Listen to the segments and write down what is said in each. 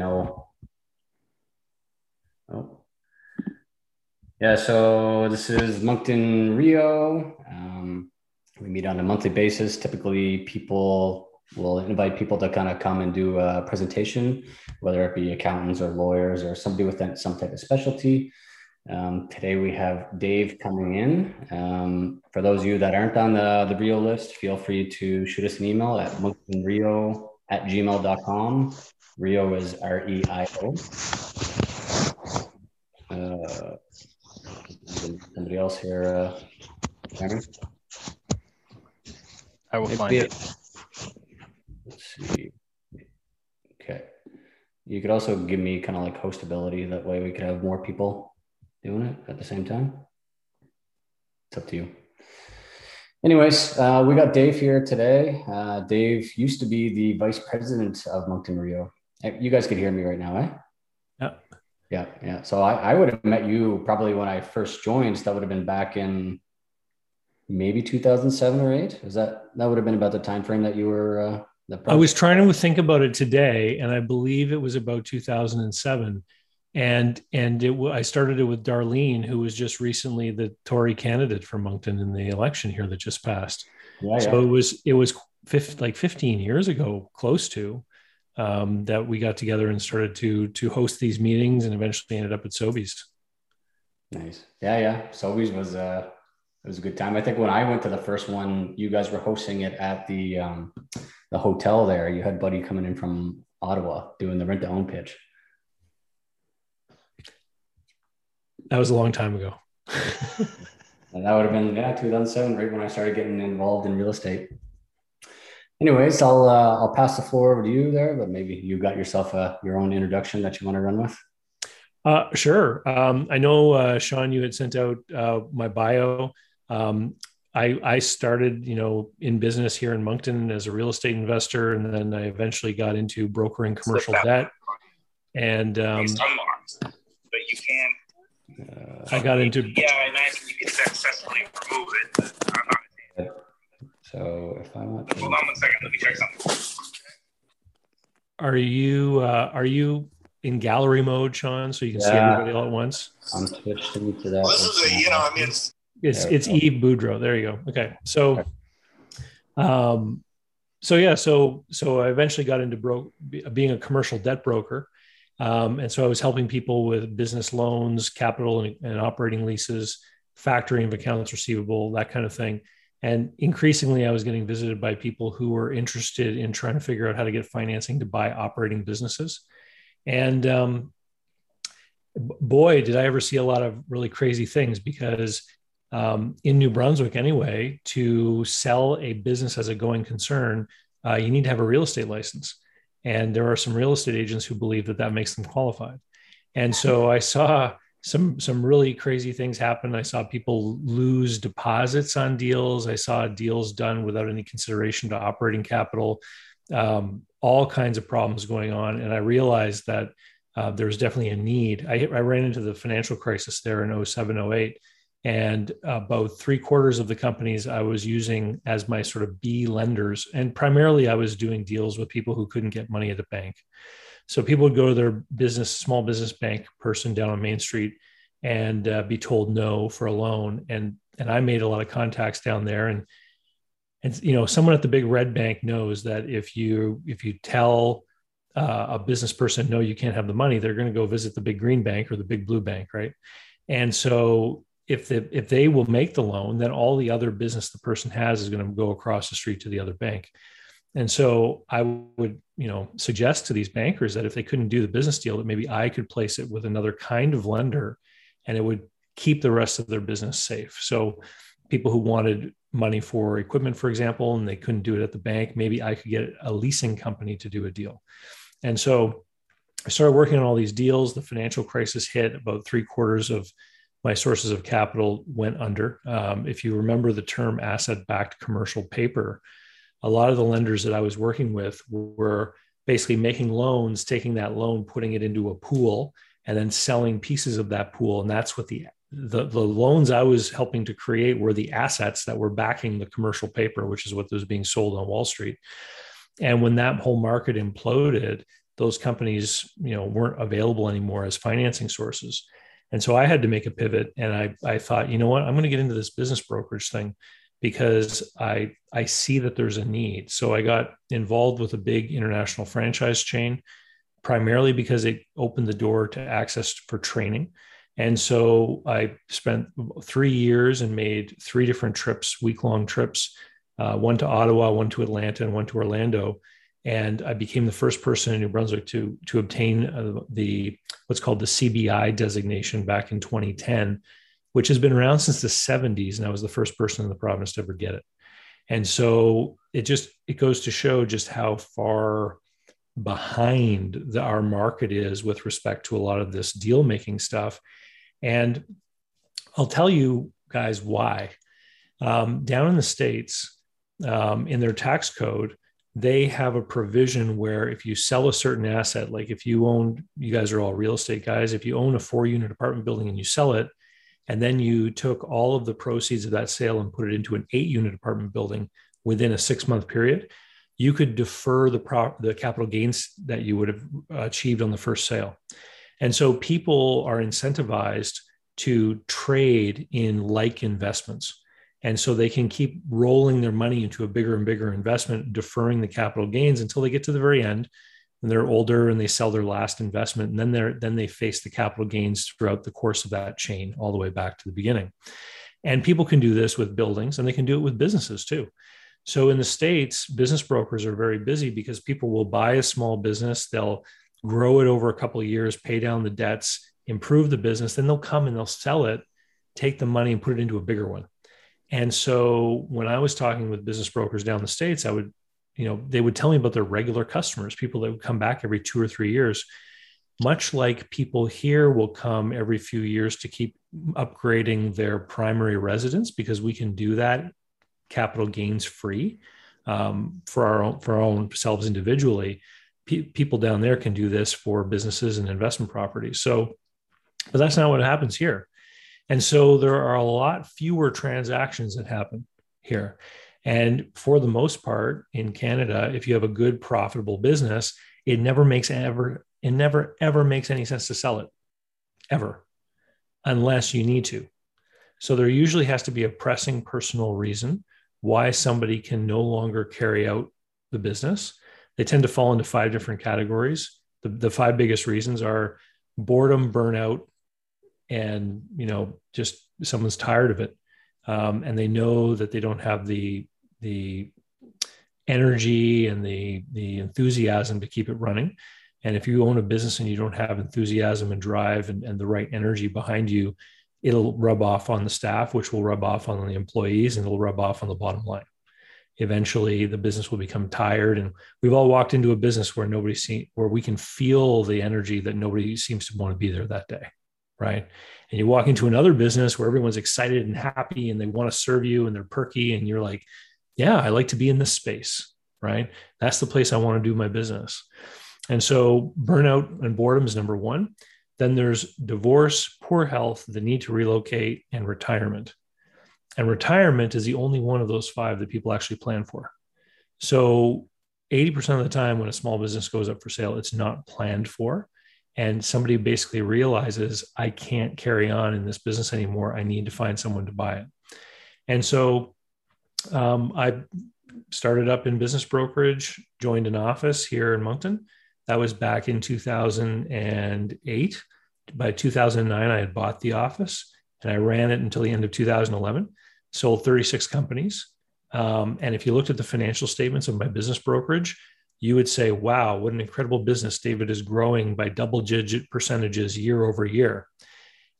know. Oh. Yeah, so this is Moncton REIO. Um, we meet on a monthly basis. Typically, people will invite people to kind of come and do a presentation, whether it be accountants or lawyers or somebody with some type of specialty. Um, today we have Dave coming in. Um, for those of you that aren't on the, the REIO list, feel free to shoot us an email at monctonrio at gmail.com. REIO is R E I O. Uh, somebody else here, uh, Cameron? I will find it. it. Let's see. Okay. You could also give me kind of like hostability. That way we could have more people doing it at the same time. It's up to you. Anyways, uh, we got Dave here today. Uh, Dave used to be the vice president of Moncton REIO. You guys could hear me right now, eh? Yeah. Yeah. Yeah. So I, I would have met you probably when I first joined. So that would have been back in maybe 2007 or eight. Is that, that would have been about the time frame that you were, uh, I was trying to think about it today, and I believe it was about 2007 and and it I started it with Darlene, who was just recently the Tory candidate for Moncton in the election here that just passed. Yeah, so yeah. it was it was 50, like 15 years ago, close to um, that we got together and started to to host these meetings, and eventually ended up at Sobeys. Nice, yeah, yeah. Sobeys was uh, it was a good time. I think when I went to the first one, you guys were hosting it at the um, the hotel there. You had Buddy coming in from Ottawa doing the rent to own pitch. That was a long time ago. and that would have been yeah 2007, right when I started getting involved in real estate. Anyways, I'll uh, I'll pass the floor over to you there, but maybe you got yourself a, uh, your own introduction that you want to run with. Uh, sure. Um, I know uh, Sean, you had sent out uh, my bio. Um, I, I started, you know, in business here in Moncton as a real estate investor, and then I eventually got into brokering commercial debt. And um, but you can uh, I got into. Yeah, I imagine you can successfully remove it. So if I want. To... Hold on one second. Let me check something. Are you uh, are you in gallery mode, Sean, so you can yeah. see everybody all at once? I'm switching to that. Well, this is a, you know, I mean, it's it's, it's Eve Boudreau. There you go. Okay, so, um, so yeah, so so I eventually got into bro- being a commercial debt broker, um, and so I was helping people with business loans, capital and, and operating leases, factoring of accounts receivable, that kind of thing. And increasingly, I was getting visited by people who were interested in trying to figure out how to get financing to buy operating businesses. And um, boy, did I ever see a lot of really crazy things because um, in New Brunswick, anyway, to sell a business as a going concern, uh, you need to have a real estate license. And there are some real estate agents who believe that that makes them qualified. And so I saw some some really crazy things happen. I saw people lose deposits on deals. I saw deals done without any consideration to operating capital. Um, all kinds of problems going on, and I realized that uh, was definitely a need. I, I, ran into the financial crisis there in 07, 08, and about three quarters of the companies I was using as my sort of B lenders. And primarily, I was doing deals with people who couldn't get money at the bank. So people would go to their business, small business bank person down on Main Street and uh, be told no for a loan. And and I made a lot of contacts down there. And and you know, someone at the big red bank knows that if you if you tell uh, a business person no, you can't have the money, they're going to go visit the big green bank or the big blue bank, right? And so if the, if they will make the loan, then all the other business the person has is going to go across the street to the other bank. And so I would, you know, suggest to these bankers that if they couldn't do the business deal, that maybe I could place it with another kind of lender, and it would keep the rest of their business safe. So people who wanted money for equipment, for example, and they couldn't do it at the bank, maybe I could get a leasing company to do a deal. And so I started working on all these deals. The financial crisis hit about three quarters of my sources of capital went under. Um, if you remember the term asset backed commercial paper, a lot of the lenders that I was working with were basically making loans, taking that loan, putting it into a pool, and then selling pieces of that pool. And that's what the the, the loans I was helping to create were the assets that were backing the commercial paper, which is what was being sold on Wall Street. And when that whole market imploded, those companies, you know, weren't available anymore as financing sources. And so I had to make a pivot and I, I thought, you know what, I'm going to get into this business brokerage thing because I, I see that there's a need. So I got involved with a big international franchise chain, primarily because it opened the door to access for training. And so I spent three years and made three different trips, week long trips, uh, one to Ottawa, one to Atlanta, and one to Orlando and I became the first person in New Brunswick to to obtain uh, the what's called the CBI designation back in 2010, which has been around since the 70s, and I was the first person in the province to ever get it. And so it just it goes to show just how far behind the, our market is with respect to a lot of this deal making stuff. And I'll tell you guys why. Um, down in the states, um, in their tax code they have a provision where if you sell a certain asset, like if you own, you guys are all real estate guys, if you own a four unit apartment building and you sell it, and then you took all of the proceeds of that sale and put it into an eight unit apartment building within a six month period, you could defer the, pro- the capital gains that you would have uh, achieved on the first sale. And so people are incentivized to trade in like investments. And so they can keep rolling their money into a bigger and bigger investment, deferring the capital gains until they get to the very end and they're older and they sell their last investment. And then they're then they face the capital gains throughout the course of that chain, all the way back to the beginning. And people can do this with buildings and they can do it with businesses too. So in the States, business brokers are very busy because people will buy a small business, they'll grow it over a couple of years, pay down the debts, improve the business, then they'll come and they'll sell it, take the money and put it into a bigger one. And so when I was talking with business brokers down the States, I would, you know, they would tell me about their regular customers, people that would come back every two or three years, much like people here will come every few years to keep upgrading their primary residence because we can do that capital gains free um, for our own, for our own selves individually. People down there can do this for businesses and investment properties. So, but that's not what happens here. And so there are a lot fewer transactions that happen here. And for the most part in Canada, if you have a good profitable business, it never makes ever it never ever makes any sense to sell it ever unless you need to. So there usually has to be a pressing personal reason why somebody can no longer carry out the business. They tend to fall into five different categories. The, the five biggest reasons are boredom, burnout, and you know just someone's tired of it um, and they know that they don't have the the energy and the the enthusiasm to keep it running. And if you own a business and you don't have enthusiasm and drive and, and the right energy behind you it'll rub off on the staff which will rub off on the employees and it'll rub off on the bottom line. Eventually the business will become tired. And we've all walked into a business where nobody see where we can feel the energy that nobody seems to want to be there that day right? And you walk into another business where everyone's excited and happy and they want to serve you and they're perky and you're like, yeah, I like to be in this space, right? That's the place I want to do my business. And so burnout and boredom is number one. Then there's divorce, poor health, the need to relocate, and retirement. And retirement is the only one of those five that people actually plan for. So 80% of the time when a small business goes up for sale, it's not planned for and somebody basically realizes I can't carry on in this business anymore. I need to find someone to buy it. And so um, I started up in business brokerage, joined an office here in Moncton. That was back in 2008. By 2009, I had bought the office and I ran it until the end of 2011, sold 36 companies. Um, and if you looked at the financial statements of my business brokerage, you would say, wow, what an incredible business. David is growing by double digit percentages year over year.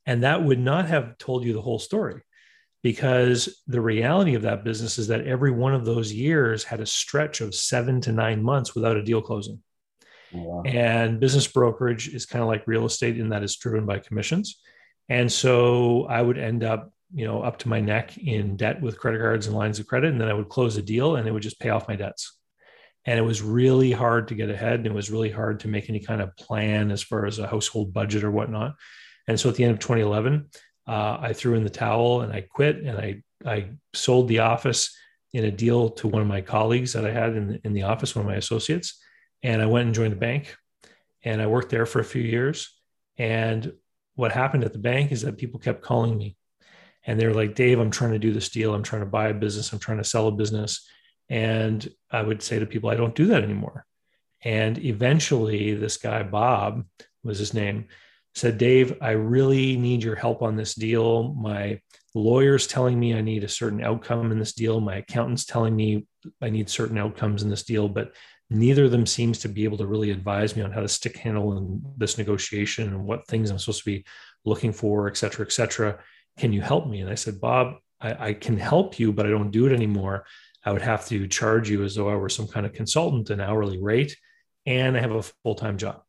And that would not have told you the whole story because the reality of that business is that every one of those years had a stretch of seven to nine months without a deal closing. Oh, wow. And business brokerage is kind of like real estate in that it's driven by commissions. And so I would end up, you know, up to my neck in debt with credit cards and lines of credit. And then I would close a deal and it would just pay off my debts and it was really hard to get ahead and it was really hard to make any kind of plan as far as a household budget or whatnot and so at the end of 2011 uh, i threw in the towel and i quit and i i sold the office in a deal to one of my colleagues that i had in the, in the office one of my associates and i went and joined the bank and I worked there for a few years. And what happened at the bank is that people kept calling me and they're like, Dave, I'm trying to do this deal. I'm trying to buy a business. I'm trying to sell a business. And I would say to people, I don't do that anymore. And eventually, this guy, Bob was his name, said, Dave, I really need your help on this deal. My lawyer's telling me I need a certain outcome in this deal. My accountant's telling me I need certain outcomes in this deal, but neither of them seems to be able to really advise me on how to stick handle in this negotiation and what things I'm supposed to be looking for, et cetera, et cetera. Can you help me? And I said, Bob, I, I can help you, but I don't do it anymore. I would have to charge you as though I were some kind of consultant, an hourly rate, and I have a full time job.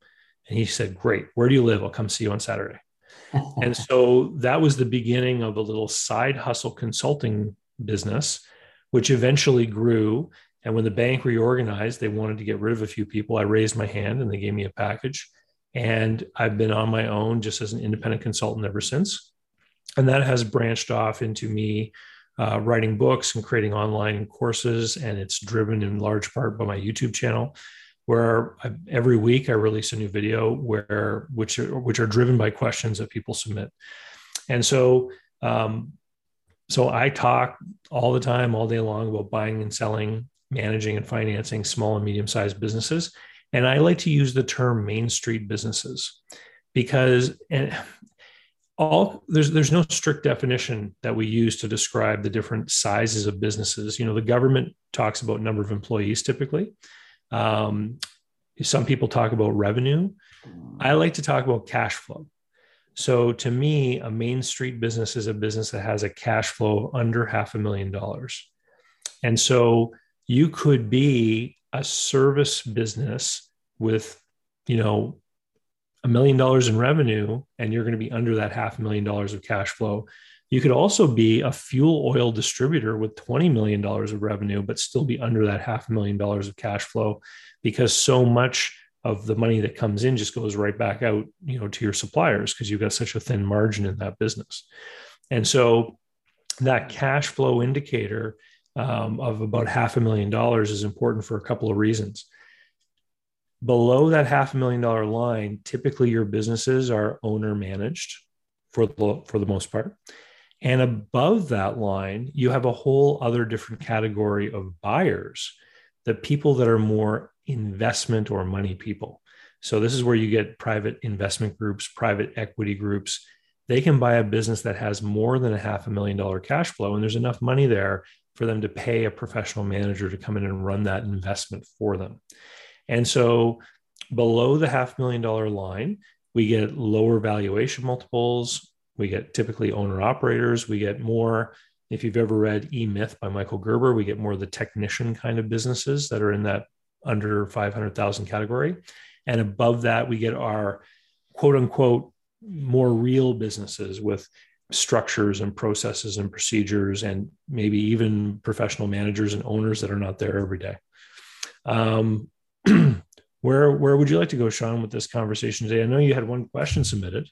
And he said, Great. Where do you live? I'll come see you on Saturday. and so that was the beginning of a little side hustle consulting business, which eventually grew. And when the bank reorganized, they wanted to get rid of a few people. I raised my hand and they gave me a package. And I've been on my own just as an independent consultant ever since. And that has branched off into me uh, writing books and creating online courses. And it's driven in large part by my YouTube channel where I, every week I release a new video where which are, which are driven by questions that people submit. And so um, so I talk all the time, all day long about buying and selling, managing and financing small and medium sized businesses. And I like to use the term Main Street businesses because and all there's there's no strict definition that we use to describe the different sizes of businesses. You know, the government talks about number of employees typically. Um, some people talk about revenue. I like to talk about cash flow. So to me, a main street business is a business that has a cash flow under half a million dollars. And so you could be a service business with, you know, a million dollars in revenue and you're going to be under that half a million dollars of cash flow. You could also be a fuel oil distributor with $20 million of revenue, but still be under that half a million dollars of cash flow because so much of the money that comes in just goes right back out, you know, to your suppliers because you've got such a thin margin in that business. And so that cash flow indicator um, of about half a million dollars is important for a couple of reasons. Below that half a million dollar line, typically your businesses are owner managed for the, for the most part. And above that line, you have a whole other different category of buyers, the people that are more investment or money people. So this is where you get private investment groups, private equity groups. They can buy a business that has more than a half a million dollar cash flow, and there's enough money there for them to pay a professional manager to come in and run that investment for them. And so below the half million dollar line, we get lower valuation multiples, we get typically owner operators. We get more, if you've ever read E Myth by Michael Gerber, we get more of the technician kind of businesses that are in that under 500,000 category. And above that, we get our quote unquote more real businesses with structures and processes and procedures and maybe even professional managers and owners that are not there every day. Um, where where would you like to go, Sean, with this conversation today? I know you had one question submitted.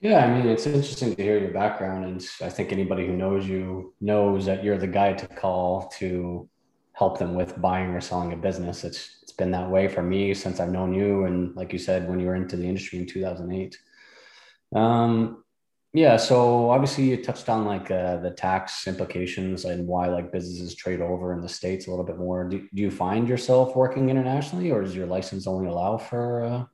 Yeah, I mean, it's interesting to hear your background. And I think anybody who knows you knows that you're the guy to call to help them with buying or selling a business. It's it's been that way for me since I've known you. And like you said, when you were into the industry in 2008. Um, yeah, so obviously you touched on like uh, the tax implications and why like businesses trade over in the states a little bit more. Do, do you find yourself working internationally, or does your license only allow for? Uh,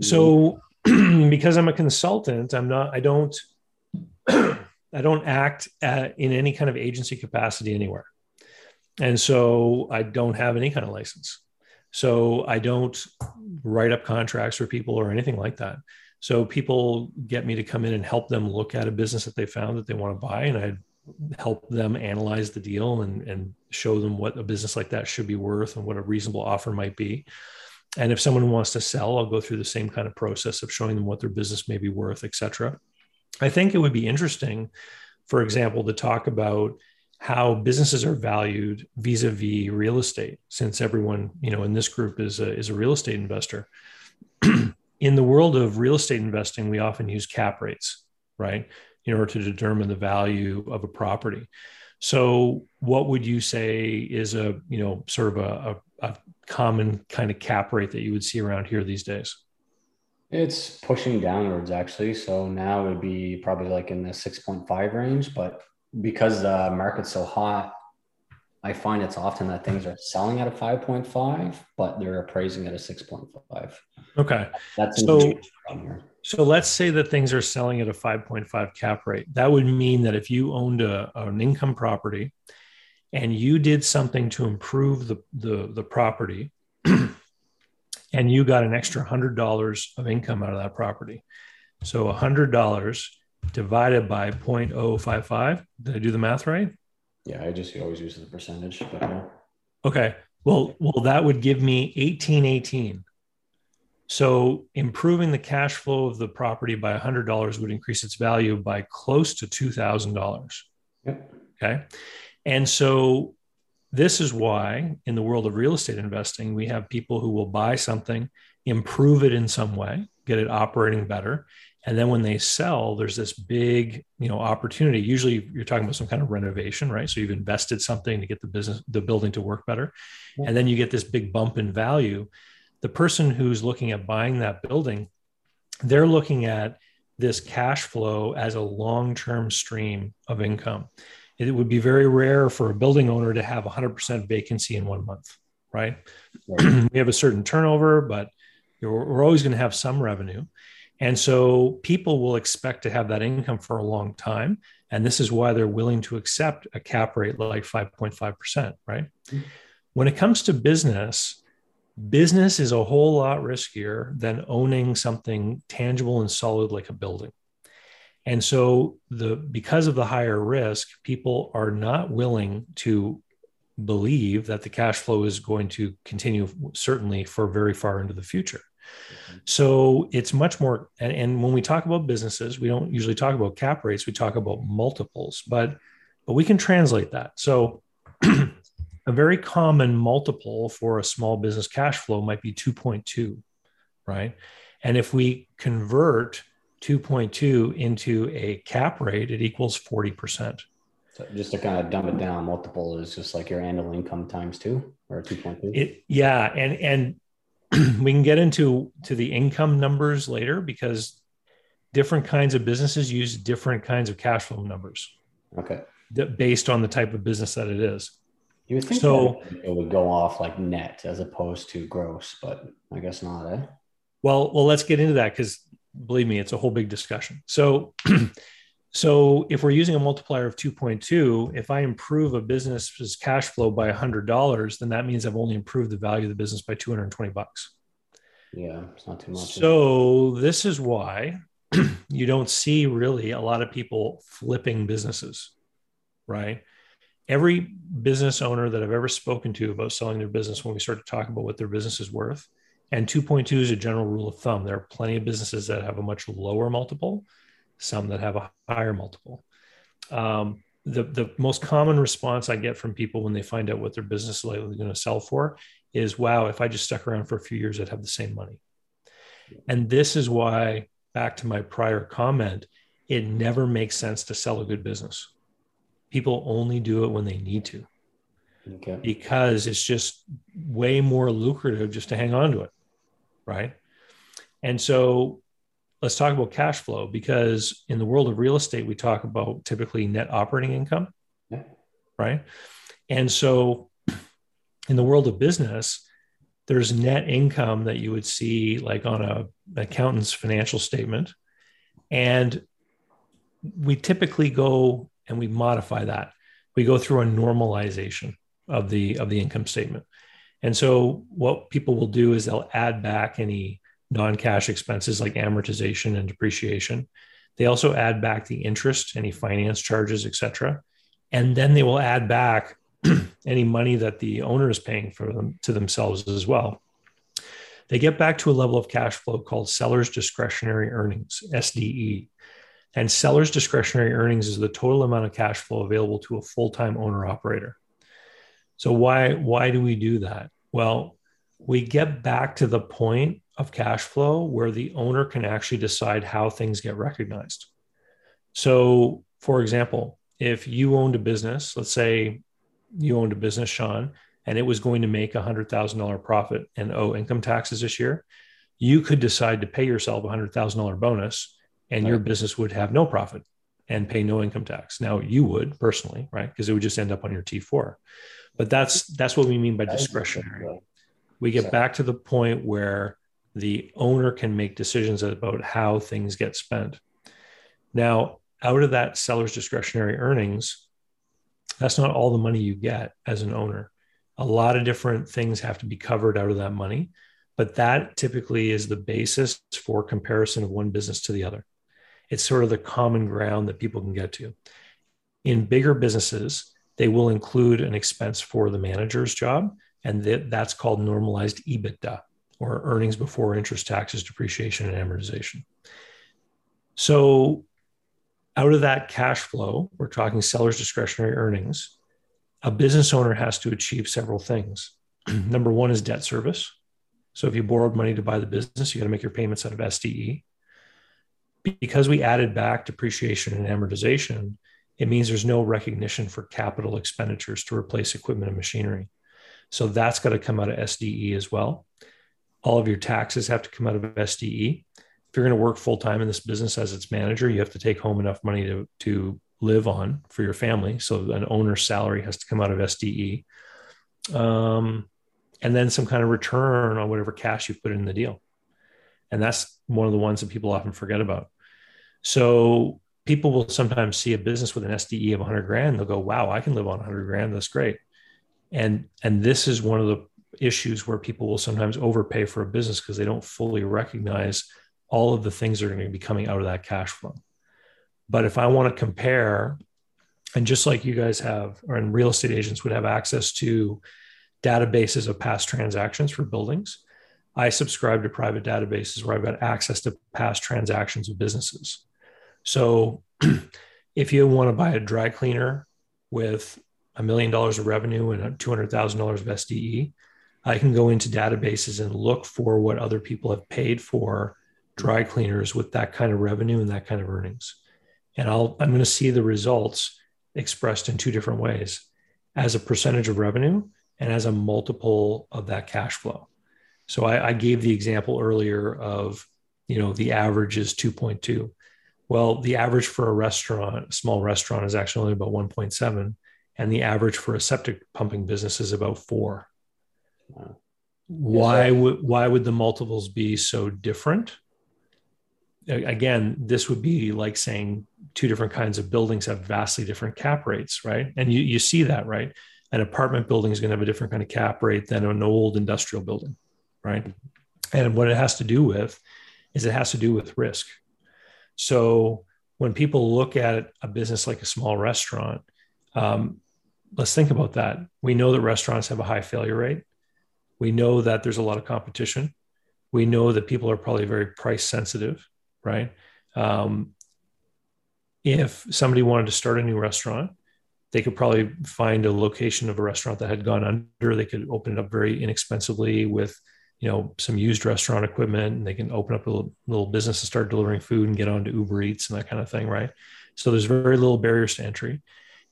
so because I'm a consultant, I'm not, I don't, I don't act at, in any kind of agency capacity anywhere. And so I don't have any kind of license. So I don't write up contracts for people or anything like that. So people get me to come in and help them look at a business that they found that they want to buy. And I help them analyze the deal and, and show them what a business like that should be worth and what a reasonable offer might be. And if someone wants to sell, I'll go through the same kind of process of showing them what their business may be worth, et cetera. I think it would be interesting, for example, to talk about how businesses are valued vis-a-vis real estate, since everyone, you know, in this group is a, is a real estate investor. in the world of real estate investing, we often use cap rates, right, in order to determine the value of a property. So, what would you say is a, you know, sort of a, a, a common kind of cap rate that you would see around here these days? It's pushing downwards actually. So now it would be probably like in the 6.5 range. But because the market's so hot, I find it's often that things are selling at a 5.5, but they're appraising at a 6.5. Okay. That's so, so let's say that things are selling at a 5.5 cap rate. That would mean that if you owned a, an income property and you did something to improve the, the, the property and you got an extra $100 of income out of that property. So a $100 divided by 0.055. Did I do the math right? Yeah, I just always use the percentage. But yeah. Okay. Well, well, that would give me 1818. So improving the cash flow of the property by $100 would increase its value by close to $2,000. Yep. Okay. And so this is why in the world of real estate investing, we have people who will buy something, improve it in some way, get it operating better, and then when they sell there's this big you know opportunity. Usually you're talking about some kind of renovation right? So you've invested something to get the business the building to work better. And then you get this big bump in value. The person who's looking at buying that building they're looking at this cash flow as a long-term stream of income it would be very rare for a building owner to have 100% vacancy in one month right, right. we have a certain turnover but we're always going to have some revenue and so people will expect to have that income for a long time. And this is why they're willing to accept a cap rate like 5.5%, right? Mm-hmm. When it comes to business, business is a whole lot riskier than owning something tangible and solid like a building. And so the because of the higher risk, people are not willing to believe that the cash flow is going to continue certainly for very far into the future. Mm-hmm. So it's much more, and, and, when we talk about businesses, we don't usually talk about cap rates. We talk about multiples, but but we can translate that. So a very common multiple for a small business cash flow might be 2.2, right? And if we convert 2.2 into a cap rate, it equals 40%. So just to kind of dumb it down, multiple is just like your annual income times two or 2.2. It, yeah. And, and we can get into to the income numbers later because different kinds of businesses use different kinds of cash flow numbers. Okay. Based on the type of business that it is. You would think so, it would go off like net as opposed to gross, but I guess not, eh? Well, well, let's get into that because believe me, it's a whole big discussion. So So if we're using a multiplier of 2.2, if I improve a business's cash flow by $100, then that means I've only improved the value of the business by 220 bucks. Yeah, it's not too much. So this is why you don't see really a lot of people flipping businesses, right? Every business owner that I've ever spoken to about selling their business, when we start to talk about what their business is worth, and 2.2 is a general rule of thumb. There are plenty of businesses that have a much lower multiple some that have a higher multiple. Um, the, the most common response I get from people when they find out what their business is likely going to sell for is, wow, if I just stuck around for a few years, I'd have the same money. And this is why, back to my prior comment, it never makes sense to sell a good business. People only do it when they need to. Okay. Because it's just way more lucrative just to hang on to it. Right. And so let's talk about cash flow because in the world of real estate, we talk about typically net operating income, yeah. right? And so in the world of business, there's net income that you would see like on a accountant's financial statement. And we typically go and we modify that. We go through a normalization of the of the income statement. And so what people will do is they'll add back any non-cash expenses like amortization and depreciation. They also add back the interest, any finance charges, etc. And then they will add back any money that the owner is paying for them to themselves as well. They get back to a level of cash flow called seller's discretionary earnings, SDE. And seller's discretionary earnings is the total amount of cash flow available to a full-time owner operator. So why why do we do that? Well, we get back to the point of cash flow where the owner can actually decide how things get recognized. So, for example, if you owned a business, let's say you owned a business, Sean, and it was going to make a hundred thousand dollar profit and owe income taxes this year, you could decide to pay yourself a hundred thousand dollar bonus, and right. your business would have no profit and pay no income tax. Now you would personally, right? Because it would just end up on your T4. But that's that's what we mean by discretionary. We get back to the point where the owner can make decisions about how things get spent. Now, out of that seller's discretionary earnings, that's not all the money you get as an owner. A lot of different things have to be covered out of that money, but that typically is the basis for comparison of one business to the other. It's sort of the common ground that people can get to. In bigger businesses, they will include an expense for the manager's job, and that, that's called normalized EBITDA or earnings before interest, taxes, depreciation, and amortization. So, out of that cash flow, we're talking seller's discretionary earnings. A business owner has to achieve several things. Number one is debt service. So, if you borrowed money to buy the business, you got to make your payments out of SDE. Because we added back depreciation and amortization, it means there's no recognition for capital expenditures to replace equipment and machinery. So that's got to come out of SDE as well. All of your taxes have to come out of SDE. If you're going to work full time in this business as its manager, you have to take home enough money to, to live on for your family. So an owner's salary has to come out of SDE. Um, and then some kind of return on whatever cash you've put in the deal. And that's one of the ones that people often forget about. So people will sometimes see a business with an SDE of 100 grand. They'll go, "Wow, I can live on 100 grand. That's great." And and this is one of the issues where people will sometimes overpay for a business because they don't fully recognize all of the things that are going to be coming out of that cash flow. But if I want to compare, and just like you guys have, or in real estate agents would have access to databases of past transactions for buildings, I subscribe to private databases where I've got access to past transactions of businesses. So if you want to buy a dry cleaner with a million dollars of revenue and $200,000 of SDE, I can go into databases and look for what other people have paid for dry cleaners with that kind of revenue and that kind of earnings. And I'll, I'm going to see the results expressed in two different ways as a percentage of revenue and as a multiple of that cash flow. So I, I gave the example earlier of, you know, the average is 2.2. Well, the average for a restaurant, a small restaurant, is actually only about 1.7, and the average for a septic pumping business is about four. Wow. Why would why would the multiples be so different? Again, this would be like saying two different kinds of buildings have vastly different cap rates, right? And you you see that, right? An apartment building is going to have a different kind of cap rate than an old industrial building, right? And what it has to do with is it has to do with risk so when people look at a business like a small restaurant, um, let's think about that. We know that restaurants have a high failure rate. We know that there's a lot of competition. We know that people are probably very price sensitive, right? Um, if somebody wanted to start a new restaurant, they could probably find a location of a restaurant that had gone under. They could open it up very inexpensively with you know some used restaurant equipment and they can open up a little, business and start delivering food and get onto uber eats and that kind of thing right? So there's very little barriers to entry.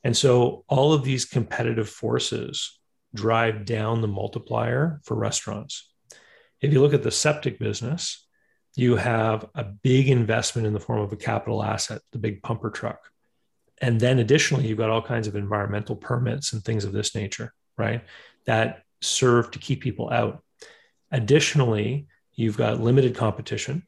And so all of these competitive forces drive down the multiplier for restaurants. If you look at the septic business you have a big investment in the form of a capital asset the big pumper truck. And then additionally you've got all kinds of environmental permits and things of this nature right? That serve to keep people out Additionally, you've got limited competition.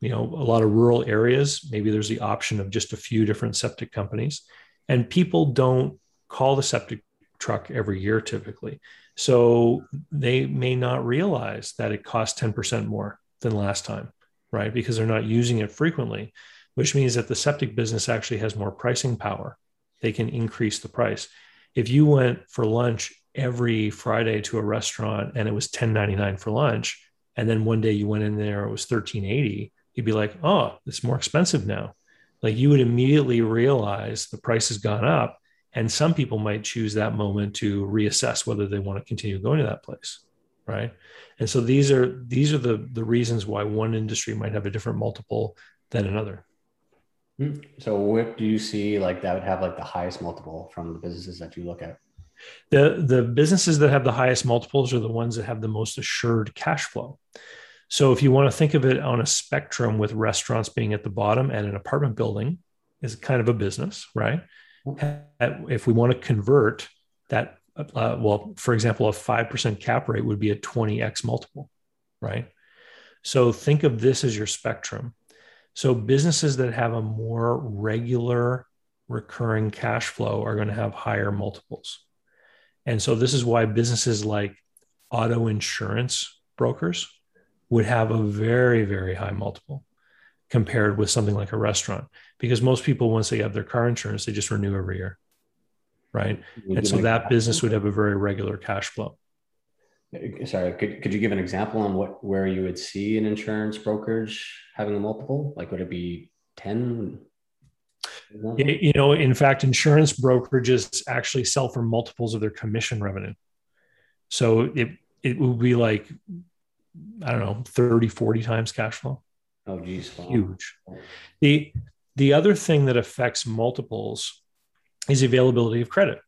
You know, a lot of rural areas, maybe there's the option of just a few different septic companies, and people don't call the septic truck every year typically. So they may not realize that it costs 10% more than last time, right? Because they're not using it frequently, which means that the septic business actually has more pricing power. They can increase the price. If you went for lunch every Friday to a restaurant and it was 10.99 for lunch, and then one day you went in there it was 13.80, you'd be like, "Oh, it's more expensive now." Like you would immediately realize the price has gone up, and some people might choose that moment to reassess whether they want to continue going to that place, right? And so these are these are the the reasons why one industry might have a different multiple than another. Hmm. So what do you see like that would have like the highest multiple from the businesses that you look at? The the businesses that have the highest multiples are the ones that have the most assured cash flow. So if you want to think of it on a spectrum with restaurants being at the bottom and an apartment building is kind of a business, right? If we want to convert that, uh, well, for example, a 5% cap rate would be a 20x multiple, right? So think of this as your spectrum. So businesses that have a more regular recurring cash flow are going to have higher multiples. And so this is why businesses like auto insurance brokers would have a very, very high multiple compared with something like a restaurant. Because most people, once they have their car insurance, they just renew every year. Right. And so that business would have a very regular cash flow. Uh, sorry, could, could you give an example on what where you would see an insurance brokerage having a multiple? Like would it be 10? Mm-hmm. You know, in fact, insurance brokerages actually sell for multiples of their commission revenue. So it it would be like I don't know, 30, 40 times cash flow. Oh, geez. Wow. Huge. The, the other thing that affects multiples is availability of credit.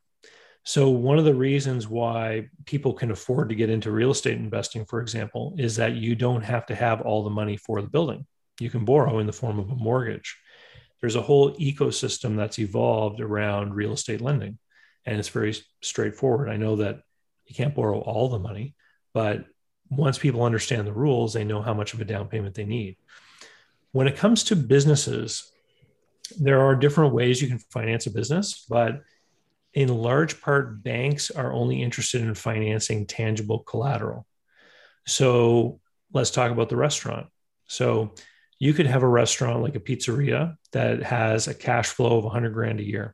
So, one of the reasons why people can afford to get into real estate investing, for example, is that you don't have to have all the money for the building. You can borrow in the form of a mortgage. There's a whole ecosystem that's evolved around real estate lending, and it's very straightforward. I know that you can't borrow all the money, but once people understand the rules, they know how much of a down payment they need. When it comes to businesses, there are different ways you can finance a business, but in large part, banks are only interested in financing tangible collateral. So let's talk about the restaurant. So you could have a restaurant like a pizzeria that has a cash flow of 100 grand a year.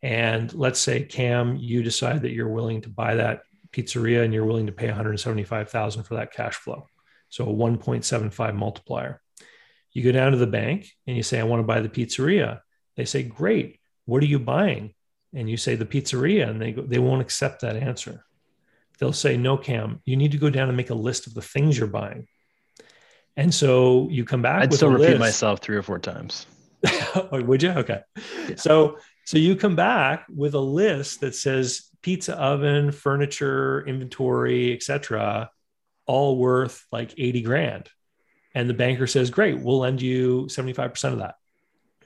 And let's say, Cam, you decide that you're willing to buy that pizzeria and you're willing to pay 175,000 for that cash flow. So a 1.75 multiplier. You go down to the bank and you say, I want to buy the pizzeria. They say, Great. What are you buying? And you say the pizzeria, and they go, they won't accept that answer. They'll say, No, Cam, you need to go down and make a list of the things you're buying. And so you come back. I'd still repeat list. myself three or four times. oh, would you? Okay. Yeah. So so you come back with a list that says pizza oven, furniture, inventory, etc., all worth like 80 grand. And the banker says, "Great, we'll lend you 75% of that."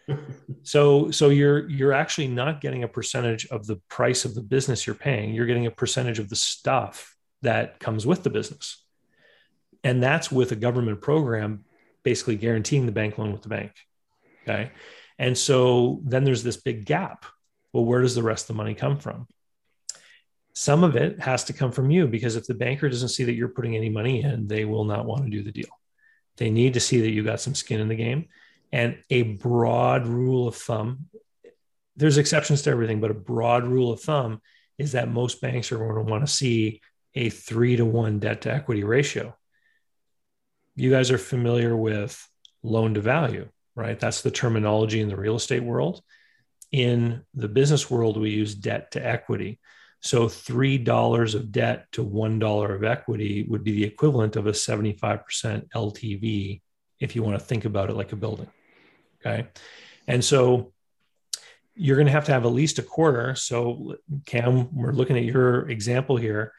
so so you're you're actually not getting a percentage of the price of the business you're paying, you're getting a percentage of the stuff that comes with the business. And that's with a government program basically guaranteeing the bank loan with the bank. Okay? And so then there's this big gap. Well, where does the rest of the money come from? Some of it has to come from you because if the banker doesn't see that you're putting any money in, they will not want to do the deal. They need to see that you got some skin in the game. And a broad rule of thumb, there's exceptions to everything, but a broad rule of thumb is that most banks are going to want to see a three to one debt to equity ratio. You guys are familiar with loan to value, right? That's the terminology in the real estate world. In the business world, we use debt to equity. So $3 of debt to $1 of equity would be the equivalent of a 75% LTV if you want to think about it like a building. Okay. And so you're going to have to have at least a quarter. So, Cam, we're looking at your example here.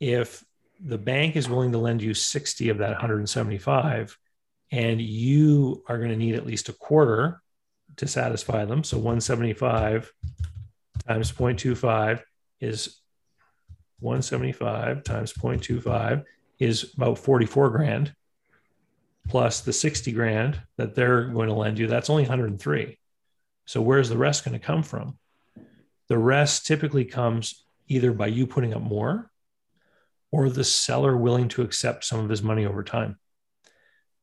If the bank is willing to lend you 60 of that 175, and you are going to need at least a quarter to satisfy them. So 175 times 0.25 is 175 times 0.25 is about 44 grand plus the 60 grand that they're going to lend you. That's only 103 so where's the rest going to come from? The rest typically comes either by you putting up more or the seller willing to accept some of his money over time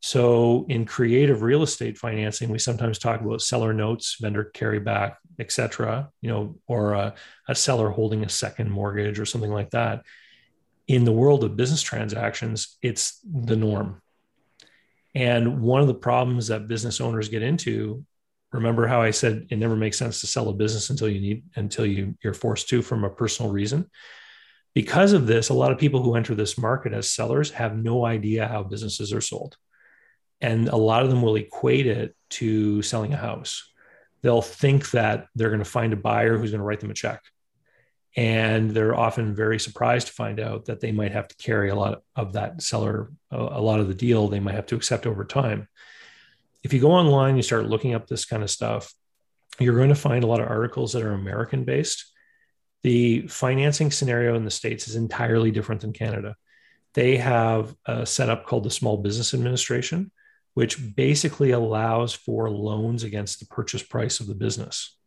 so in creative real estate financing, we sometimes talk about seller notes, vendor carryback, et cetera, you know, or a, a, seller holding a second mortgage or something like that. In the world of business transactions, it's the norm. And one of the problems that business owners get into, remember how I said it never makes sense to sell a business until you need until you you're forced to from a personal reason. Because of this, a lot of people who enter this market as sellers have no idea how businesses are sold and a lot of them will equate it to selling a house. They'll think that they're going to find a buyer who's going to write them a check. and they're often very surprised to find out that they might have to carry a lot of that seller a lot of the deal they might have to accept over time if you go online you start looking up this kind of stuff you're going to find a lot of articles that are american based the financing scenario in the states is entirely different than canada they have a setup called the small business administration which basically allows for loans against the purchase price of the business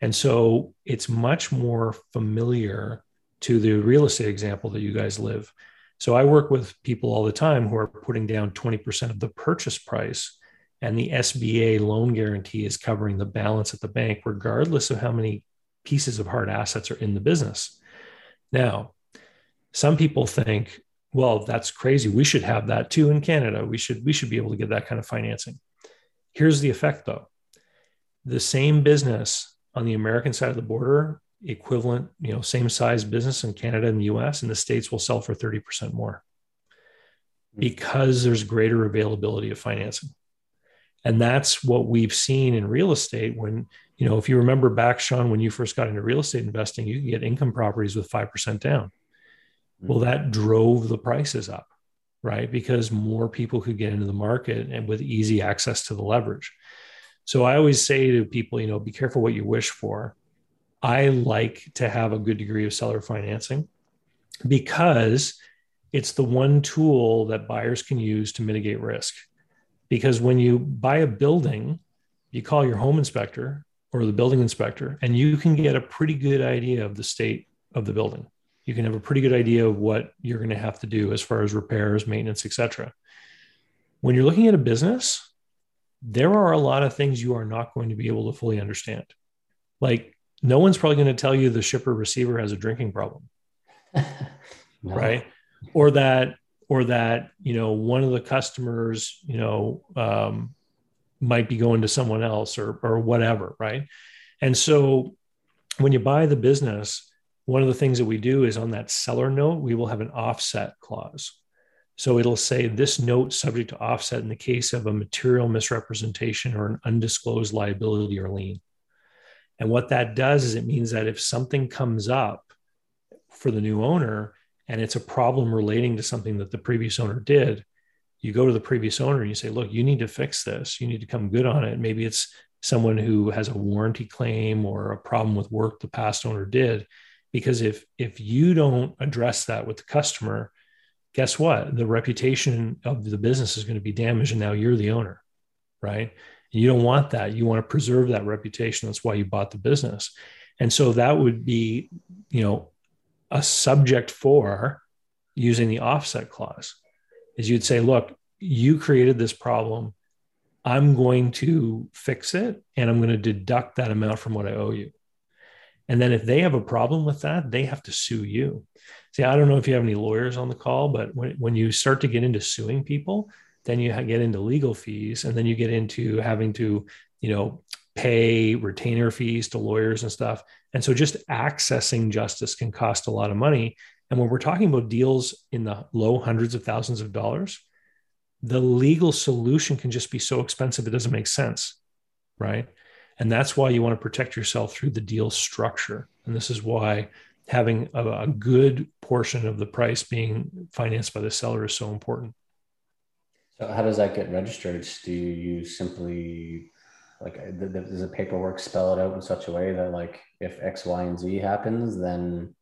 and so it's much more familiar to the real estate example that you guys live. So I work with people all the time who are putting down 20% of the purchase price, and the SBA loan guarantee is covering the balance at the bank, regardless of how many pieces of hard assets are in the business. Now, some people think, well, that's crazy. We should have that too in Canada. We should we should be able to get that kind of financing. Here's the effect though. The same business on the American side of the border, equivalent, you know, same size business in Canada and the US, and the States will sell for 30% more because there's greater availability of financing. And that's what we've seen in real estate when, you know, if you remember back, Sean, when you first got into real estate investing, you could get income properties with 5% down. Hmm. Well, that drove the prices up, right? Because more people could get into the market and with easy access to the leverage. So I always say to people, you know, be careful what you wish for. I like to have a good degree of seller financing because it's the one tool that buyers can use to mitigate risk. Because when you buy a building, you call your home inspector or the building inspector, and you can get a pretty good idea of the state of the building. You can have a pretty good idea of what you're going to have to do as far as repairs, maintenance, etc. When you're looking at a business, there are a lot of things you are not going to be able to fully understand. Like, no one's probably going to tell you the shipper receiver has a drinking problem, no. right? Or that, or that, you know, one of the customers, you know, um, might be going to someone else or, or whatever, right? And so when you buy the business, one of the things that we do is on that seller note, we will have an offset clause. So it'll say this note subject to offset in the case of a material misrepresentation or an undisclosed liability or lien. And what that does is it means that if something comes up for the new owner and it's a problem relating to something that the previous owner did, you go to the previous owner and you say, look, you need to fix this. You need to come good on it. Maybe it's someone who has a warranty claim or a problem with work the past owner did. Because if if you don't address that with the customer, guess what? The reputation of the business is going to be damaged, and now you're the owner, right? And you don't want that. You want to preserve that reputation. That's why you bought the business. And so that would be, you know, a subject for using the offset clause. Is you'd say, look, you created this problem. I'm going to fix it and I'm going to deduct that amount from what I owe you. And then if they have a problem with that, they have to sue you. See, I don't know if you have any lawyers on the call, but when, when you start to get into suing people, then you get into legal fees and then you get into having to, you know, pay retainer fees to lawyers and stuff. And so just accessing justice can cost a lot of money. And when we're talking about deals in the low hundreds of thousands of dollars, the legal solution can just be so expensive it doesn't make sense. Right. And that's why you want to protect yourself through the deal structure. And this is why having a, a, good portion of the price being financed by the seller is so important. So, how does that get registered? Do you simply like does the paperwork spell it out in such a way that like if X, Y, and Z happens, then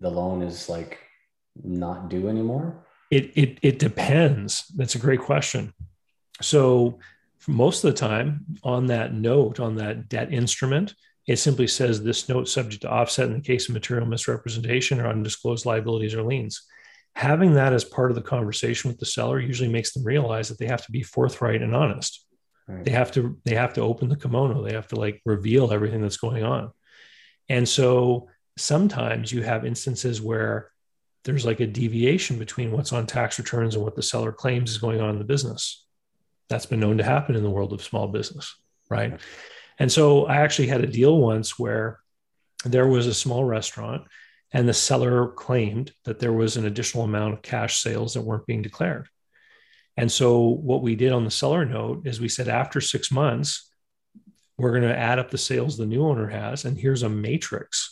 the loan is like not due anymore? It it it depends. That's a great question. So, most of the time, on that note, on that debt instrument, it simply says this note subject to offset in the case of material misrepresentation or undisclosed liabilities or liens. Having that as part of the conversation with the seller usually makes them realize that they have to be forthright and honest. Right. They have to they have to open the kimono. They have to like reveal everything that's going on. And so sometimes you have instances where there's like a deviation between what's on tax returns and what the seller claims is going on in the business. That's been known to happen in the world of small business, right? And so I actually had a deal once where there was a small restaurant and the seller claimed that there was an additional amount of cash sales that weren't being declared. And so what we did on the seller note is we said after six months, we're going to add up the sales the new owner has, and here's a matrix.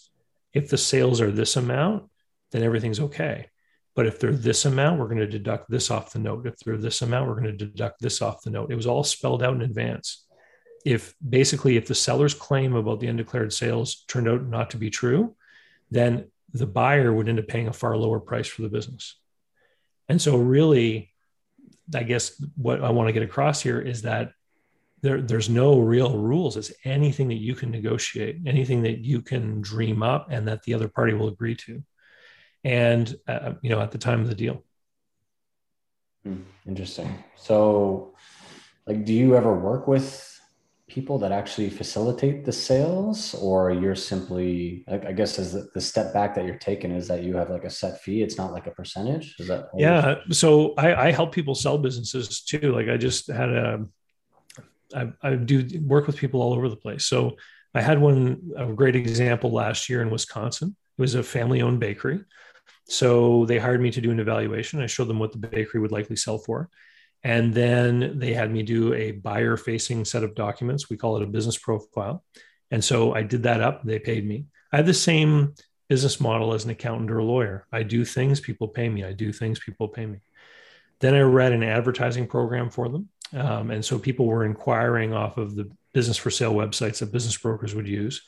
If the sales are this amount, then everything's okay. But if they're this amount, we're going to deduct this off the note. If they're this amount, we're going to deduct this off the note. It was all spelled out in advance. If basically, if the seller's claim about the undeclared sales turned out not to be true, then the buyer would end up paying a far lower price for the business. And so, really, I guess what I want to get across here is that there, there's no real rules. It's anything that you can negotiate, anything that you can dream up, and that the other party will agree to. And uh, you know, at the time of the deal. Hmm, interesting. So, like, do you ever work with people that actually facilitate the sales or you're simply i guess as the, the, step back that you're taking is that you have like a set fee it's not like a percentage is that yeah so I, I, help people sell businesses too like i just had a I, I do work with people all over the place so i had one a great example last year in wisconsin it was a family owned bakery so they hired me to do an evaluation i showed them what the bakery would likely sell for and then they had me do a buyer facing set of documents. We call it a business profile. And so I did that up. They paid me. I have the same business model as an accountant or a lawyer. I do things, people pay me. I do things, people pay me. Then I read an advertising program for them. Um, and so people were inquiring off of the business for sale websites that business brokers would use.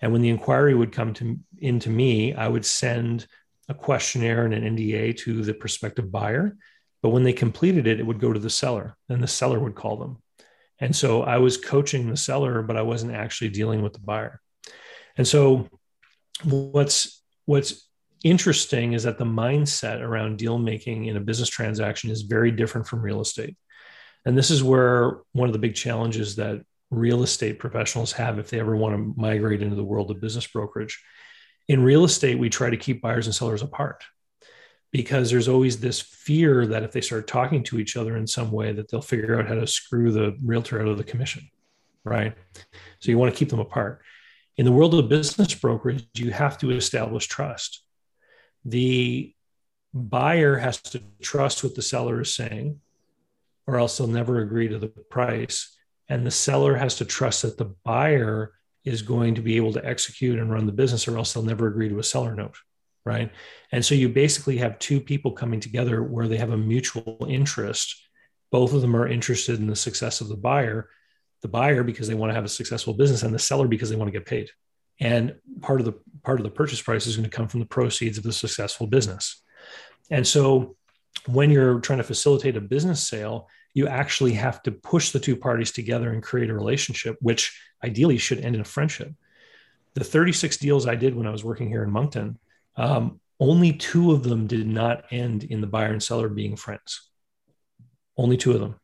And when the inquiry would come to into me, I would send a questionnaire and an NDA to the prospective buyer but when they completed it, it would go to the seller and the seller would call them. And so I was coaching the seller, but I wasn't actually dealing with the buyer. And so what's what's interesting is that the mindset around deal making in a business transaction is very different from real estate. And this is where one of the big challenges that real estate professionals have if they ever want to migrate into the world of business brokerage. In real estate, we try to keep buyers and sellers apart because there's always this fear that if they start talking to each other in some way that they'll figure out how to screw the realtor out of the commission right? So you want to keep them apart. In the world of business brokerage you have to establish trust. The buyer has to trust what the seller is saying or else they'll never agree to the price and the seller has to trust that the buyer is going to be able to execute and run the business or else they'll never agree to a seller note right? And so you basically have two people coming together where they have a mutual interest. Both of them are interested in the success of the buyer, the buyer because they want to have a successful business, and the seller because they want to get paid. And part of the part of the purchase price is going to come from the proceeds of the successful business. And so when you're trying to facilitate a business sale, you actually have to push the two parties together and create a relationship, which ideally should end in a friendship. The 36 deals I did when I was working here in Moncton, um, only two of them did not end in the buyer and seller being friends. Only two of them.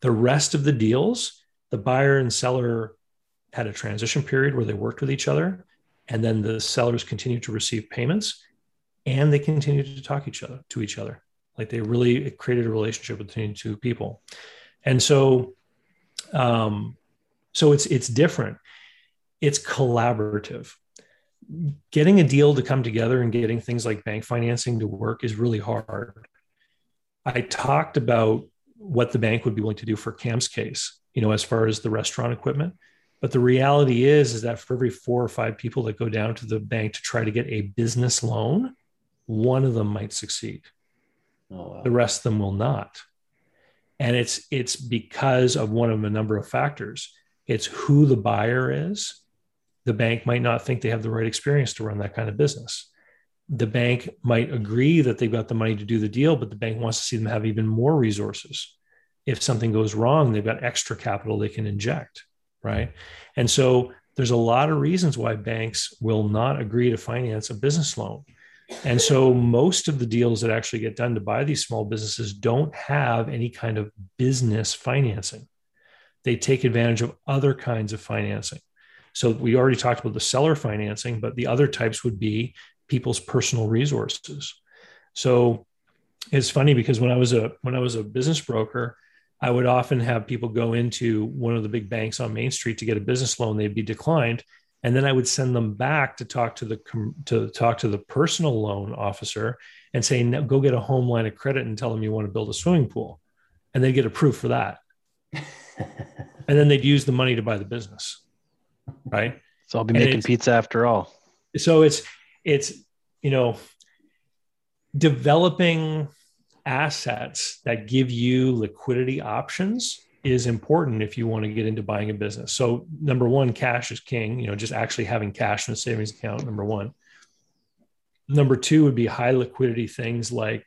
The rest of the deals, the buyer and seller had a transition period where they worked with each other, and then the sellers continued to receive payments, and they continued to talk each other to each other. Like they really created a relationship between two people, and so, um, so it's it's different. It's collaborative getting a deal to come together and getting things like bank financing to work is really hard. I talked about what the bank would be willing to do for Cam's case, you know, as far as the restaurant equipment. But the reality is, is that for every four or five people that go down to the bank to try to get a business loan, one of them might succeed. Oh, wow. The rest of them will not. And it's it's because of one of a number of factors. It's who the buyer is, the bank might not think they have the right experience to run that kind of business. The bank might agree that they've got the money to do the deal, but the bank wants to see them have even more resources. If something goes wrong, they've got extra capital they can inject, right? And so there's a lot of reasons why banks will not agree to finance a business loan. And so most of the deals that actually get done to buy these small businesses don't have any kind of business financing. They take advantage of other kinds of financing. So we already talked about the seller financing, but the other types would be people's personal resources. So it's funny because when I was a when I was a business broker, I would often have people go into one of the big banks on Main Street to get a business loan. They'd be declined, and then I would send them back to talk to the to talk to the personal loan officer and say, "Go get a home line of credit and tell them you want to build a swimming pool," and they'd get approved for that, and then they'd use the money to buy the business right? So I'll be making pizza after all. So it's it's you know developing assets that give you liquidity options is important if you want to get into buying a business. So number one, cash is king. You know, just actually having cash in a savings account. Number one. Number two would be high liquidity things like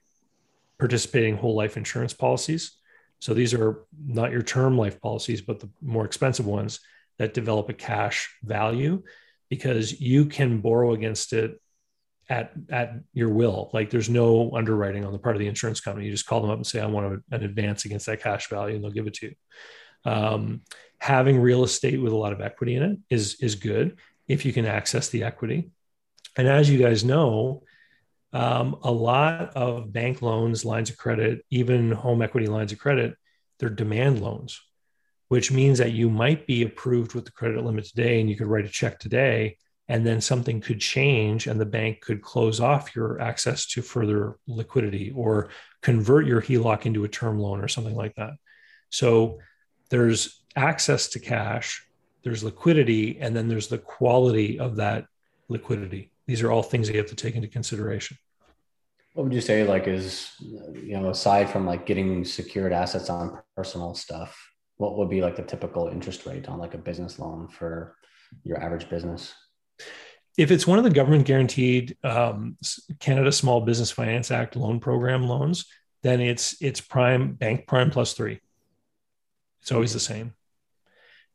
participating whole life insurance policies. So these are not your term life policies, but the more expensive ones that develop a cash value because you can borrow against it at at your will. Like there's no underwriting on the part of the insurance company. You just call them up and say, I want an advance against that cash value, and they'll give it to you. Um, having real estate with a lot of equity in it is is good if you can access the equity. And as you guys know, um, a lot of bank loans, lines of credit, even home equity lines of credit, they're demand loans, which means that you might be approved with the credit limit today and you could write a check today and then something could change and the bank could close off your access to further liquidity or convert your HELOC into a term loan or something like that. So there's access to cash, there's liquidity, and then there's the quality of that liquidity. These are all things that you have to take into consideration. What would you say, like, is, you know, aside from like getting secured assets on personal stuff, what would be like the typical interest rate on like a business loan for your average business? If it's one of the government guaranteed um, Canada Small Business Finance Act loan program loans, then it's it's prime bank prime plus three. It's always the same.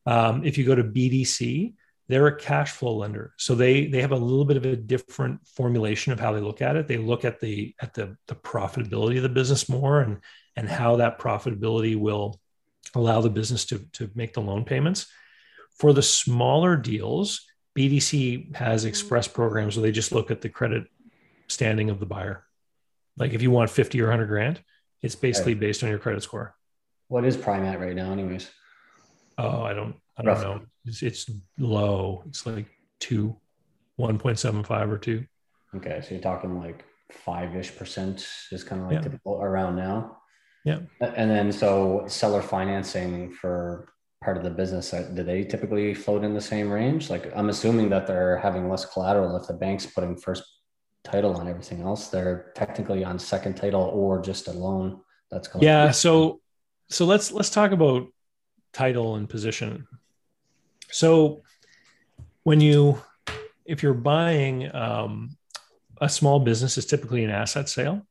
Um, if you go to BDC, they're a cash flow lender, so they they have a little bit of a different formulation of how they look at it. They look at the at the the profitability of the business more and and how that profitability will allow the business to to make the loan payments. For the smaller deals, BDC has mm-hmm. express programs where they just look at the credit standing of the buyer. Like if you want 50 or 100 grand, it's basically based on your credit score. What is prime at right now, anyways? Oh, I don't, I don't Roughly. know. It's, it's low. It's like two, 1.75 or two. Okay. So you're talking like five ish percent is kind of like yeah. typical around now. Yeah. And then so seller financing for part of the business do they typically float in the same range? Like i'm assuming that they're having less collateral if the bank's putting first title on everything else. They're technically on second title or just a loan that's going yeah so so let's let's talk about title and position. So when you if you're buying um, a small business is typically an asset sale.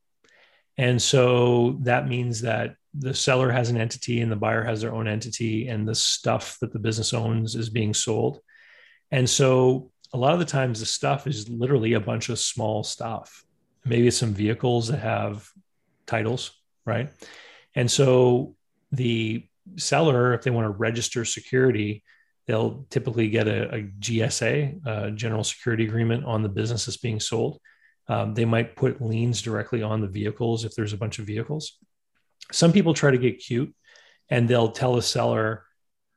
And so that means that the seller has an entity and the buyer has their own entity, and the stuff that the business owns is being sold. And so a lot of the times the stuff is literally a bunch of small stuff. Maybe it's some vehicles that have titles, right? And so the seller, if they want to register security, they'll typically get a, a GSA, a general security agreement on the business that's being sold. Um, they might put liens directly on the vehicles if there's a bunch of vehicles. Some people try to get cute and they'll tell a seller,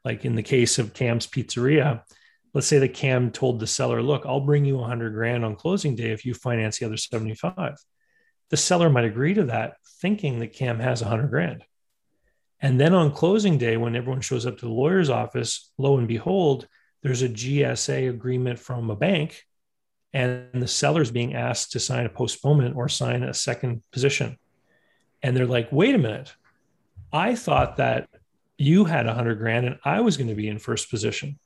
like in the case of Cam's Pizzeria, let's say that Cam told the seller, look, I'll bring you 100 grand on closing day if you finance the other 75. The seller might agree to that, thinking that Cam has 100 grand. And then on closing day, when everyone shows up to the lawyer's office, lo and behold, there's a GSA agreement from a bank and the seller is being asked to sign a postponement or sign a second position. And they're like, wait a minute, I thought that you had a hundred grand and I was going to be in first position.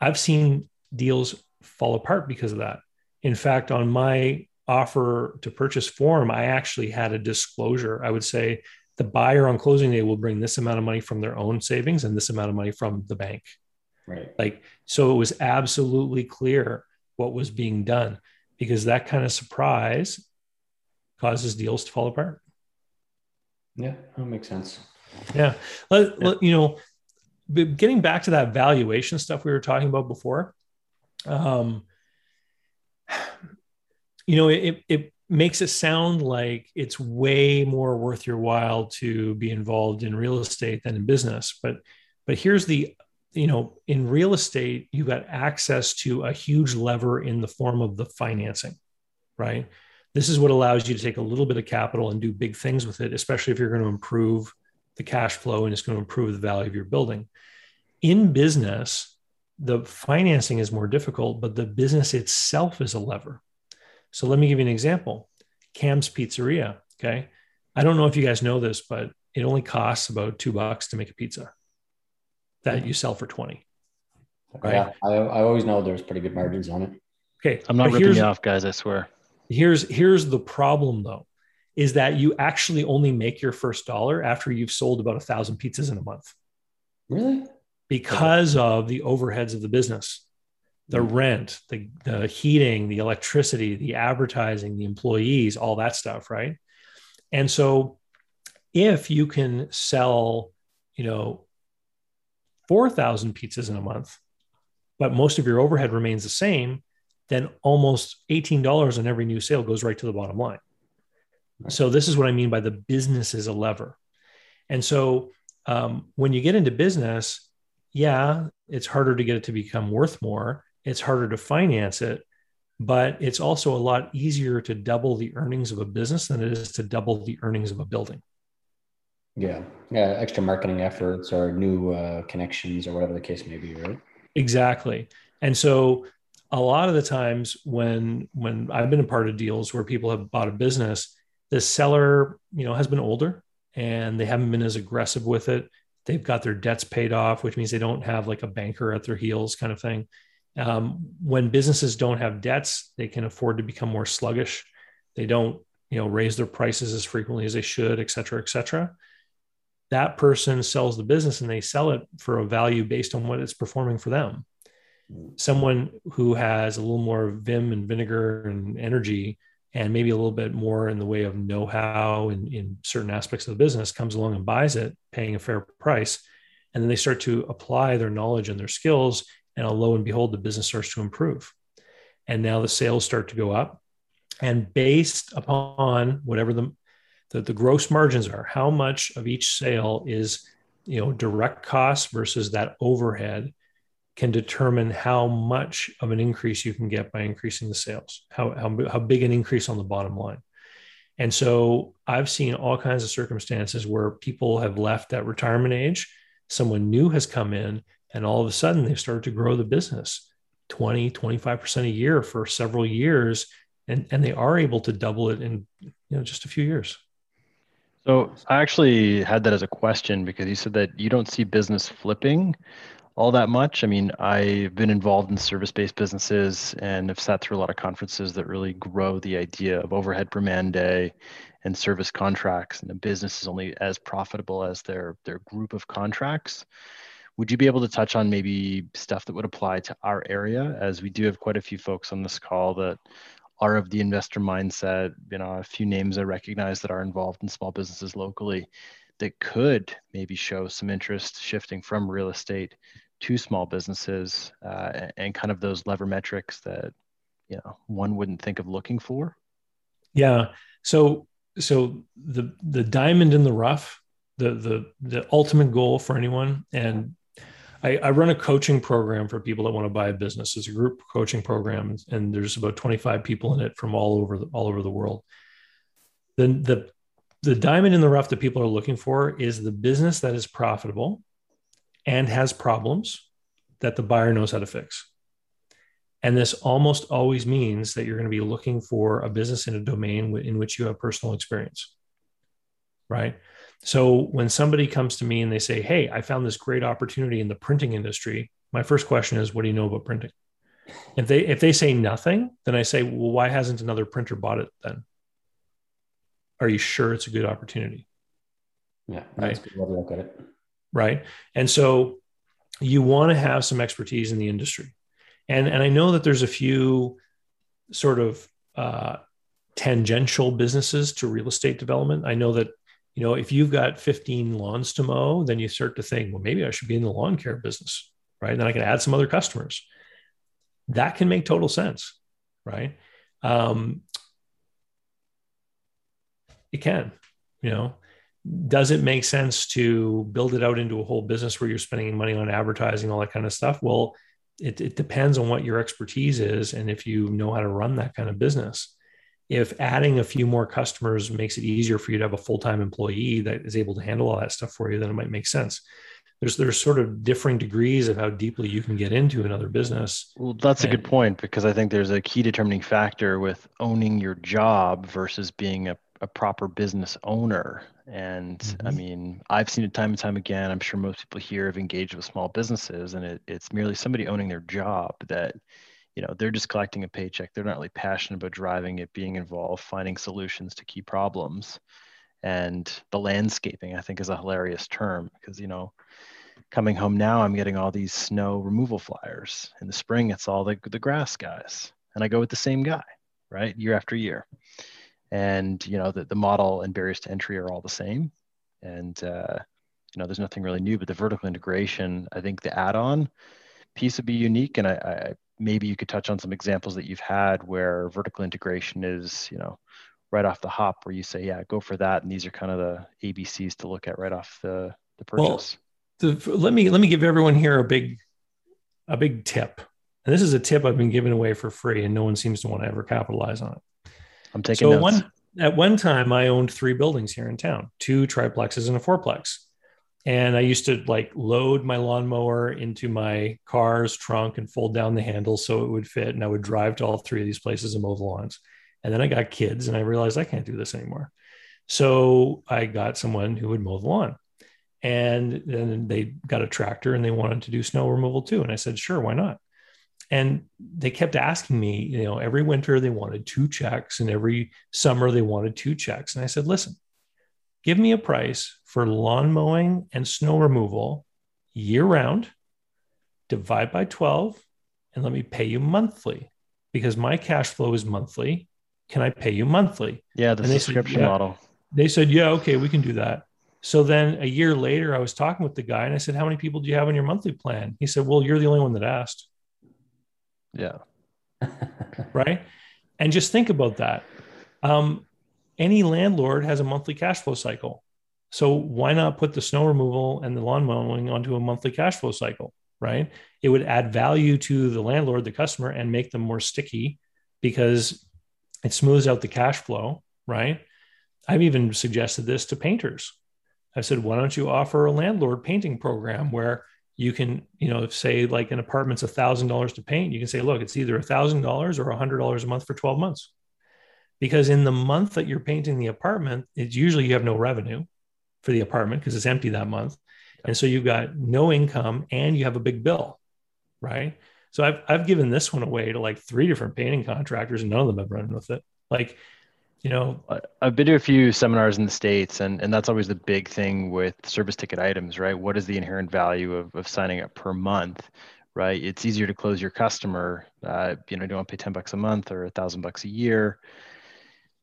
I've seen deals fall apart because of that. In fact, on my offer to purchase form, I actually had a disclosure. I would say the buyer on closing day will bring this amount of money from their own savings and this amount of money from the bank. Right. Like, so it was absolutely clear what was being done because that kind of surprise causes deals to fall apart. Yeah, that makes sense. Yeah. Let, yeah. Let, you know, getting back to that valuation stuff we were talking about before, um, you know, it, it makes it sound like it's way more worth your while to be involved in real estate than in business. But, but here's the you know, in real estate, you got access to a huge lever in the form of the financing, right? This is what allows you to take a little bit of capital and do big things with it, especially if you're going to improve the cash flow and it's going to improve the value of your building. In business, the financing is more difficult, but the business itself is a lever. So let me give you an example. Cam's Pizzeria. Okay. I don't know if you guys know this, but it only costs about two bucks to make a pizza that you sell for 20. Right. Yeah, I, I always know there's pretty good margins on it. Okay. I'm not ripping you off, guys. I swear. Here's here's the problem though, is that you actually only make your first dollar after you've sold about a thousand pizzas in a month. Really? Because of the overheads of the business the mm. rent, the, the heating, the electricity, the advertising, the employees, all that stuff, right? And so if you can sell, you know, 4,000 pizzas in a month, but most of your overhead remains the same, then almost $18 on every new sale goes right to the bottom line. So this is what I mean by the business is a lever. And so um, when you get into business, yeah, it's harder to get it to become worth more. It's harder to finance it, but it's also a lot easier to double the earnings of a business than it is to double the earnings of a building. Yeah, yeah, extra marketing efforts or new uh, connections or whatever the case may be, right? Exactly. And so a lot of the times when when I've been a part of deals where people have bought a business, the seller, you know, has been older and they haven't been as aggressive with it. They've got their debts paid off, which means they don't have like a banker at their heels kind of thing. Um, when businesses don't have debts, they can afford to become more sluggish. They don't, you know, raise their prices as frequently as they should, et cetera, et cetera. That person sells the business and they sell it for a value based on what it's performing for them. Someone who has a little more vim and vinegar and energy and maybe a little bit more in the way of know-how in, in certain aspects of the business comes along and buys it, paying a fair price. And then they start to apply their knowledge and their skills and uh, lo and behold, the business starts to improve. And now the sales start to go up. And based upon whatever the, the, the gross margins are, how much of each sale is you know direct costs versus that overhead can determine how much of an increase you can get by increasing the sales, how, how, how big an increase on the bottom line. And so I've seen all kinds of circumstances where people have left at retirement age, someone new has come in, and all of a sudden they've started to grow the business 20 25% a year for several years and and they are able to double it in you know just a few years so i actually had that as a question because you said that you don't see business flipping all that much. I mean i've been involved in service-based businesses and have sat through a lot of conferences that really grow the idea of overhead per man day and service contracts and the business is only as profitable as their their group of contracts. Would you be able to touch on maybe stuff that would apply to our area? As we do have quite a few folks on this call that are of the investor mindset you know a few names i recognize that are involved in small businesses locally that could maybe show some interest shifting from real estate to small businesses uh, and kind of those lever metrics that you know one wouldn't think of looking for yeah so so the the diamond in the rough the the the ultimate goal for anyone and I, I, run a coaching program for people that want to buy a business. It's a group coaching program, and there's about 25 people in it from all over the, all over the world. Then the the diamond in the rough that people are looking for is the business that is profitable and has problems that the buyer knows how to fix. And this almost always means that you're going to be looking for a business in a domain in which you have personal experience. Right. So when somebody comes to me and they say, Hey, I found this great opportunity in the printing industry, my first question is, What do you know about printing? If they if they say nothing, then I say, Well, why hasn't another printer bought it then? Are you sure it's a good opportunity? Yeah, right. Good way to look at it. Right. And so you want to have some expertise in the industry. And, and I know that there's a few sort of uh, tangential businesses to real estate development. I know that you know, if you've got 15 lawns to mow, then you start to think, well, maybe I should be in the lawn care business, right? And then I can add some other customers. That can make total sense, right? Um, it can, you know. Does it make sense to build it out into a whole business where you're spending money on advertising, all that kind of stuff? Well, it, it depends on what your expertise is and if you know how to run that kind of business if adding a few more customers makes it easier for you to have a full-time employee that is able to handle all that stuff for you then it might make sense there's there's sort of differing degrees of how deeply you can get into another business. Well, that's a good point because I think there's a key determining factor with owning your job versus being a, a proper business owner. And I Mhm. mean, I've seen it time and time again. I'm sure most people here have engaged with small businesses, and it, it's merely somebody owning their job that, you know, they're just collecting a paycheck. They're not really passionate about driving it, being involved, finding solutions to key problems. And the landscaping, I think, is a hilarious term because, you know, coming home now, I'm getting all these snow removal flyers. In the spring, it's all the, the grass guys. And I go with the same guy, right? Year after year. And, you know, the, the model and barriers to entry are all the same. And, uh, you know, there's nothing really new, but the vertical integration, I think the add on piece would be unique. And I, I maybe you could touch on some examples that you've had where vertical integration is, you know, right off the hop where you say, yeah, go for that. And these are kind of the ABCs to look at right off the, the Well, purchase. the, let me let me give everyone here a big a big tip and this is a tip i've been giving away for free and no one seems to want to ever capitalize on it I'm taking so notes. one at one time i owned three buildings here in town two triplexes and a fourplex. And i used to like load my lawnmower into my car's trunk and fold down the handle so it would fit and i would drive to all three of these places and mow the lawns. And then i got kids and i realized i can't do this anymore. So i got someone who would mow the lawn. And then they got a tractor and they wanted to do snow removal too. And i said sure why not and they kept asking me you know every winter they wanted two checks and every summer they wanted two checks and i said listen give me a price for lawn mowing and snow removal year round divide by 12 and let me pay you monthly because my cash flow is monthly can i pay you monthly Yeah, the And they said, subscription yeah. model. they said, yeah, okay, we can do that. So then a year later, I was talking with the guy and I said, how many people do you have on your monthly plan? He said, well, you're the only one that asked. Yeah. Right. And just think about that. Um, any landlord has a monthly cash flow cycle. So why not put the snow removal and the lawn mowing onto a monthly cash flow cycle? Right. It would add value to the landlord, the customer, and make them more sticky because it smooths out the cash flow. Right. I've even suggested this to painters. I said, why don't you offer a landlord painting program where you can, you know, say like an apartment's a thousand dollars to paint, you can say, look, it's either a thousand dollars or a hundred dollars a month for 12 months. Because in the month that you're painting the apartment, it's usually you have no revenue for the apartment because it's empty that month. And so you've got no income and you have a big bill. Right. So I've I've given this one away to like three different painting contractors and none of them have run with it. Like, you know, I've been to a few seminars in the States, and, and that's always the big thing with service ticket items, right? What is the inherent value of, of signing up per month, right? It's easier to close your customer. Uh, you know, you don't want to pay 10 bucks a month or a thousand bucks a year.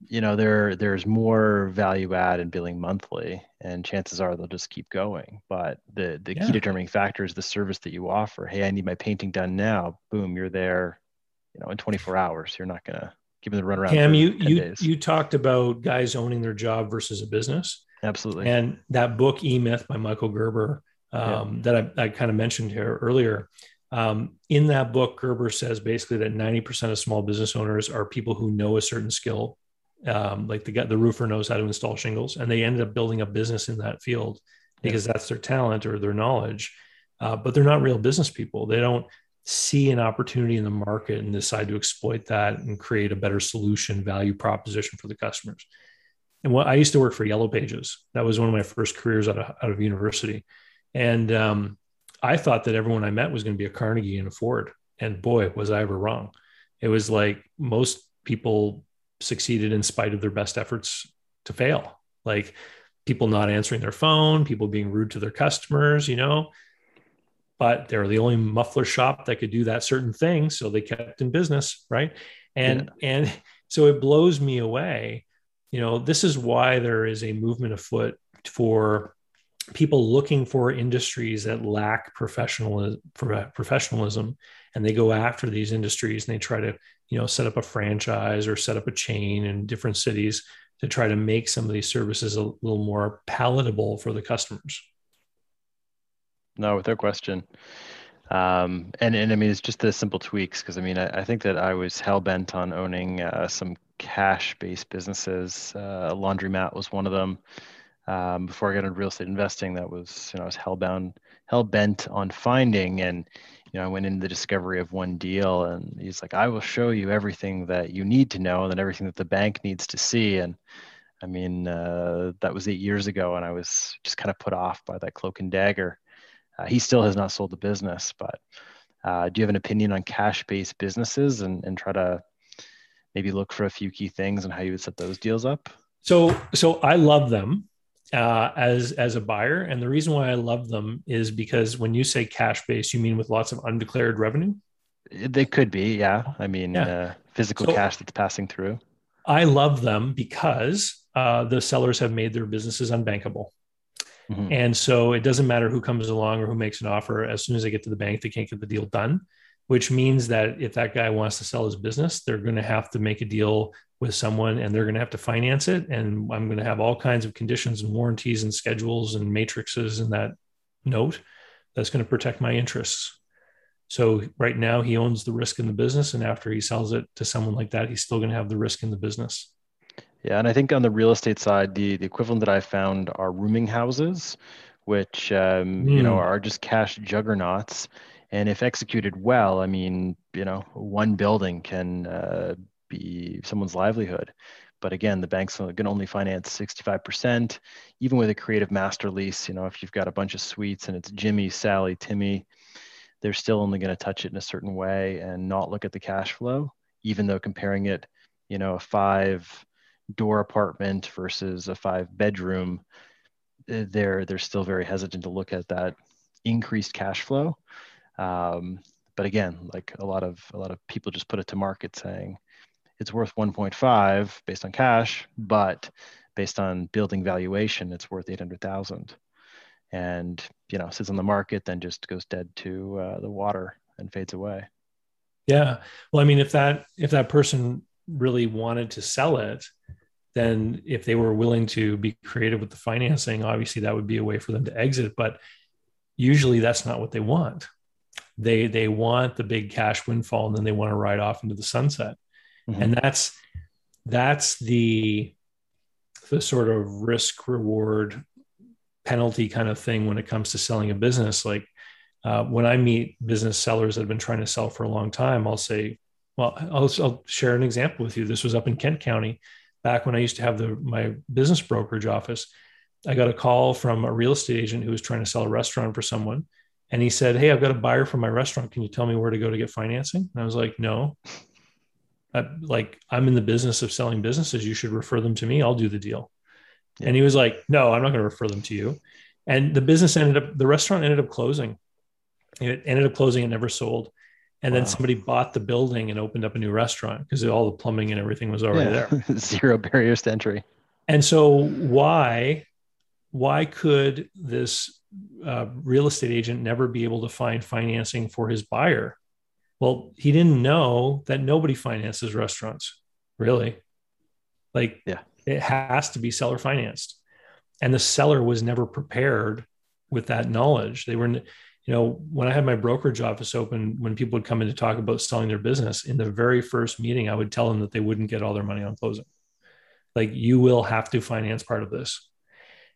You know, there there's more value add in billing monthly, and chances are they'll just keep going. But the the Yeah. key determining factor is the service that you offer. Hey, I need my painting done now. Boom, you're there. You know, in 24 hours. You're not gonna give the runaround. Cam, you you days. you talked about guys owning their job versus a business, Absolutely. and that book E Myth by Michael Gerber um, that I, I kind of mentioned here earlier. Um, in that book, Gerber says basically that ninety percent of small business owners are people who know a certain skill, um, like the guy, the roofer knows how to install shingles, and they ended up building a business in that field because that's their talent or their knowledge. Uh, but they're not real business people. They don't see an opportunity in the market and decide to exploit that and create a better solution value proposition for the customers. And what I used to work for Yellow Pages. That was one of my first careers out of, out of university. And um, I thought that everyone I met was going to be a Carnegie and a Ford. And boy, was I ever wrong. It was like most people succeeded in spite of their best efforts to fail. Like people not answering their phone, people being rude to their customers, you know, but they're the only muffler shop that could do that certain thing. So they kept in business. Right. And, and so it blows me away. You know, this is why there is a movement afoot for people looking for industries that lack professional professionalism and they go after these industries and they try to you know set up a franchise or set up a chain in different cities to try to make some of these services a little more palatable for the customers No, without question. Um, and and I mean, it's just the simple tweaks because I mean, I, I think that I was hell bent on owning uh, some cash-based businesses. Uh, laundromat was one of them. um, before I got into real estate investing that was, you know, I was hellbound, hell bent on finding. And, you know, I went into the discovery of one deal and he's like, I will show you everything that you need to know and then everything that the bank needs to see. And I mean, uh, that was eight years ago and I was just kind of put off by that cloak and dagger. Uh, he still has not sold the business, but uh, do you have an opinion on cash-based businesses and, and try to maybe look for a few key things and how you would set those deals up? So, so I love them uh, as as a buyer, and the reason why I love them is because when you say cash-based, you mean with lots of undeclared revenue. They could be, yeah. I mean, yeah. Uh, physical so, cash that's passing through. I love them because uh, the sellers have made their businesses unbankable. Mm-hmm. And so it doesn't matter who comes along or who makes an offer. As soon as they get to the bank, they can't get the deal done, which means that if that guy wants to sell his business, they're going to have to make a deal with someone and they're going to have to finance it. And I'm going to have all kinds of conditions and warranties and schedules and matrices in that note that's going to protect my interests. So right now he owns the risk in the business. And after he sells it to someone like that, he's still going to have the risk in the business. Yeah, and I think on the real estate side, the the equivalent that I found are rooming houses, which um, mm. you know hmm. are just cash juggernauts. And if executed well, I mean, you know, one building can uh, be someone's livelihood. But again, the bank's can only finance 65%. Even with a creative master lease, you know, if you've got a bunch of suites and it's Jimmy, Sally, Timmy, they're still only going to touch it in a certain way and not look at the cash flow, even though comparing it, you know, a five door apartment versus a five bedroom, eh, they're they're still very hesitant to look at that increased cash flow. Um, but again, like a lot of a lot of people just put it to market saying it's worth 1.5 based on cash, but based on building valuation, it's worth 800,000. And you know, sits on the market, then just goes dead to uh, the water and fades away. Yeah. Well, I mean, if that if that person really wanted to sell it, then if they were willing to be creative with the financing, obviously that would be a way for them to exit. But usually that's not what they want. They they want the big cash windfall and then they want to ride off into the sunset. Mm-hmm. And that's that's the the sort of risk reward penalty kind of thing when it comes to selling a business. Like uh, when I meet business sellers that have been trying to sell for a long time, I'll say, well, I'll, I'll share an example with you. This was up in Kent County back when I used to have the my business brokerage office. I got a call from a real estate agent who was trying to sell a restaurant for someone. And he said, Hey, I've got a buyer for my restaurant. Can you tell me where to go to get financing? And I was like, No. I, like, I'm in the business of selling businesses. You should refer them to me. I'll do the deal. Yeah. And he was like, No, I'm not going to refer them to you. And the business ended up, the restaurant ended up closing. It ended up closing. It never sold and wow. then somebody bought the building and opened up a new restaurant because all the plumbing and everything was already yeah. there. Zero barriers to entry. And so why why could this uh, real estate agent never be able to find financing for his buyer? Well he didn't know that nobody finances restaurants really. Like yeah. it has to be seller financed. And the seller was never prepared with that knowledge. They were you know, when I had my brokerage office open, when people would come in to talk about selling their business, in the very first meeting, I would tell them that they wouldn't get all their money on closing. Like, you will have to finance part of this.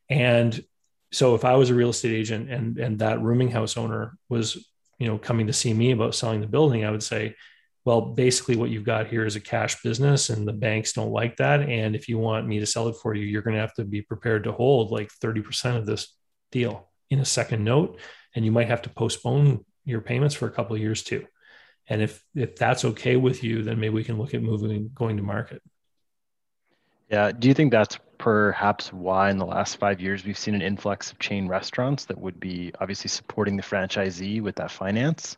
And so, if I was a real estate agent and and that rooming house owner was, you know, coming to see me about selling the building, I would say, well, basically, what you've got here is a cash business, and the banks don't like that. And if you want me to sell it for you, you're going to have to be prepared to hold like 30% of this deal in a second note and you might have to postpone your payments for a couple of years too. And if if that's okay with you, then maybe we can look at moving going to market. Yeah. Do you think that's perhaps why in the last five years we've seen an influx of chain restaurants that would be obviously supporting the franchisee with that finance?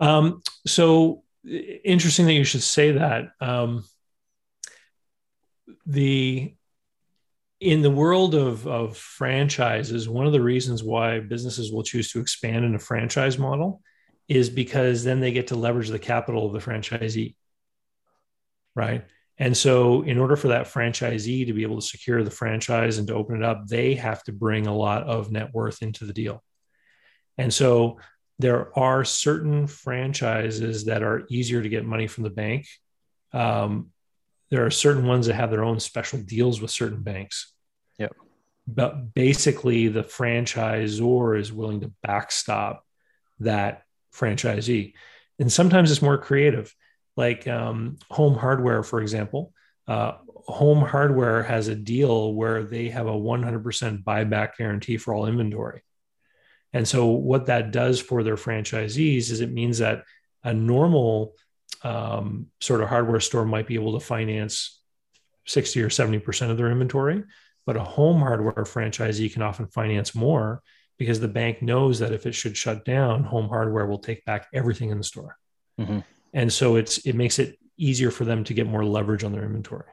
Um, so interesting that you should say that. Um, the in the world of, of franchises, one of the reasons why businesses will choose to expand in a franchise model is because then they get to leverage the capital of the franchisee. Right. And so, in order for that franchisee to be able to secure the franchise and to open it up, they have to bring a lot of net worth into the deal. And so, there are certain franchises that are easier to get money from the bank um, there are certain ones that have their own special deals with certain banks. Yep. But basically, the franchisor is willing to backstop that franchisee. And sometimes it's more creative, like um, home hardware, for example. Uh, home hardware has a deal where they have a 100% buyback guarantee for all inventory. And so, what that does for their franchisees is it means that a normal um, sort of hardware store might be able to finance 60 or 70% of their inventory, but a home hardware franchisee can often finance more because the bank knows that if it should shut down, home hardware will take back everything in the store. Mm-hmm. And so it's it makes it easier for them to get more leverage on their inventory.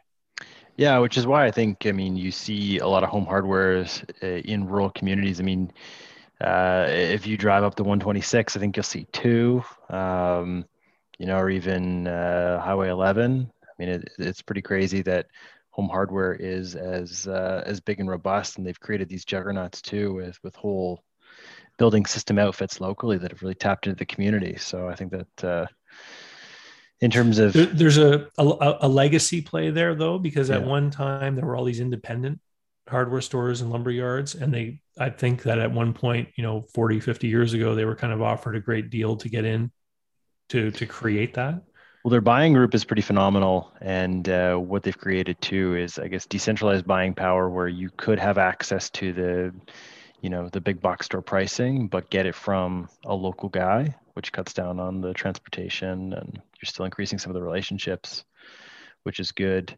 Yeah, which is why I think I mean you see a lot of home hardwares uh, in rural communities. I mean, uh, if you drive up the 126, I think you'll see two, um, you know, or even uh, Highway 11. I mean, it, it's pretty crazy that home hardware is as uh, as big and robust, and they've created these juggernauts too with with whole building system outfits locally that have really tapped into the community. So I think that uh, in terms of there, there's a, a, a legacy play there though, because at yeah. one time there were all these independent hardware stores and lumber yards and they i think that at one point you know 40 50 years ago they were kind of offered a great deal to get in to to create that? Well their buying group is pretty phenomenal and uh, what they've created too is i guess decentralized buying power where you could have access to the you know the big box store pricing but get it from a local guy which cuts down on the transportation and you're still increasing some of the relationships which is good.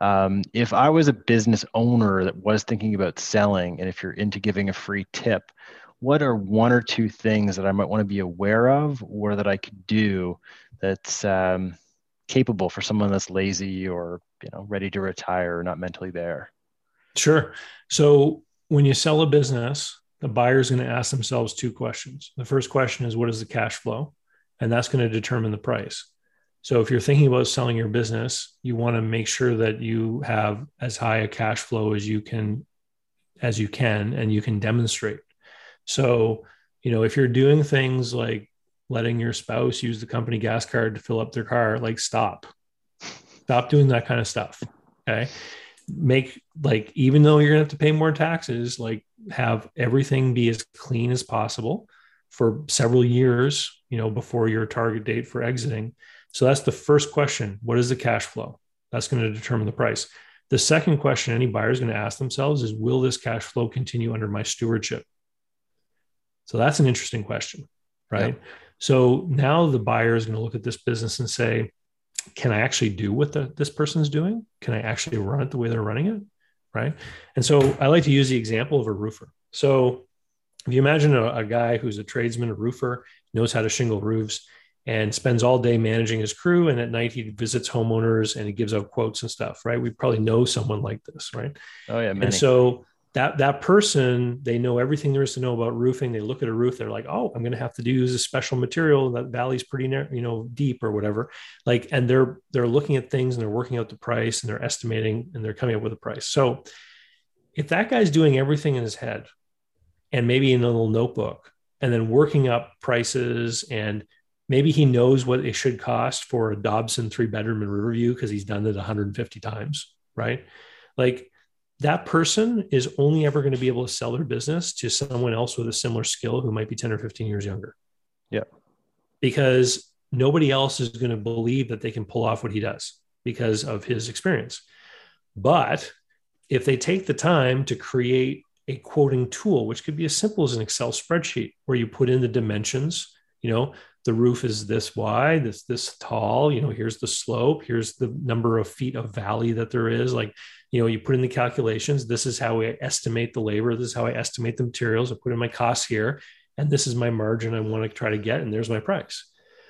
Um, if I was a business owner that was thinking about selling, and if you're into giving a free tip, what are one or two things that I might want to be aware of or that I could do that's um, capable for someone that's lazy or you know ready to retire or not mentally there? Sure. So when you sell a business, the buyer is going to ask themselves two questions. The first question is what is the cash flow? And that's going to determine the price. So if you're thinking about selling your business, you want to make sure that you have as high a cash flow as you can as you can and you can demonstrate. So, you know, if you're doing things like letting your spouse use the company gas card to fill up their car, like stop. Stop doing that kind of stuff. Okay? Make like even though you're going to have to pay more taxes, like have everything be as clean as possible for several years, you know, before your target date for exiting so that's the first question. What is the cash flow? That's going to determine the price. The second question any buyer is going to ask themselves is Will this cash flow continue under my stewardship? So that's an interesting question, right? Yeah. So now the buyer is going to look at this business and say, Can I actually do what the, this person's doing? Can I actually run it the way they're running it? Right. And so I like to use the example of a roofer. So if you imagine a, a guy who's a tradesman, a roofer, knows how to shingle roofs, and spends all day managing his crew. And at night, he visits homeowners and he gives out quotes and stuff, right? We probably know someone like this, right? Oh, yeah. Many. And so that, that person, they know everything there is to know about roofing. They look at a roof, they're like, oh, I'm going to have to use a special material. That valley's pretty, near, you know, deep or whatever. Like, and they're, they're looking at things and they're working out the price and they're estimating and they're coming up with a price. So if that guy's doing everything in his head and maybe in a little notebook and then working up prices and maybe he knows what it should cost for a Dobson three bedroom in Riverview because he's done it 150 times, right? Like that person is only ever going to be able to sell their business to someone else with a similar skill who might be 10 or 15 years younger. Yeah. Because nobody else is going to believe that they can pull off what he does because of his experience. But if they take the time to create a quoting tool, which could be as simple as an Excel spreadsheet where you put in the dimensions, you know, the roof is this wide, this this tall, you know, here's the slope, here's the number of feet of valley that there is. Like, you know, you put in the calculations, this is how I estimate the labor, this is how I estimate the materials, I put in my costs here, and this is my margin I want to try to get, and there's my price.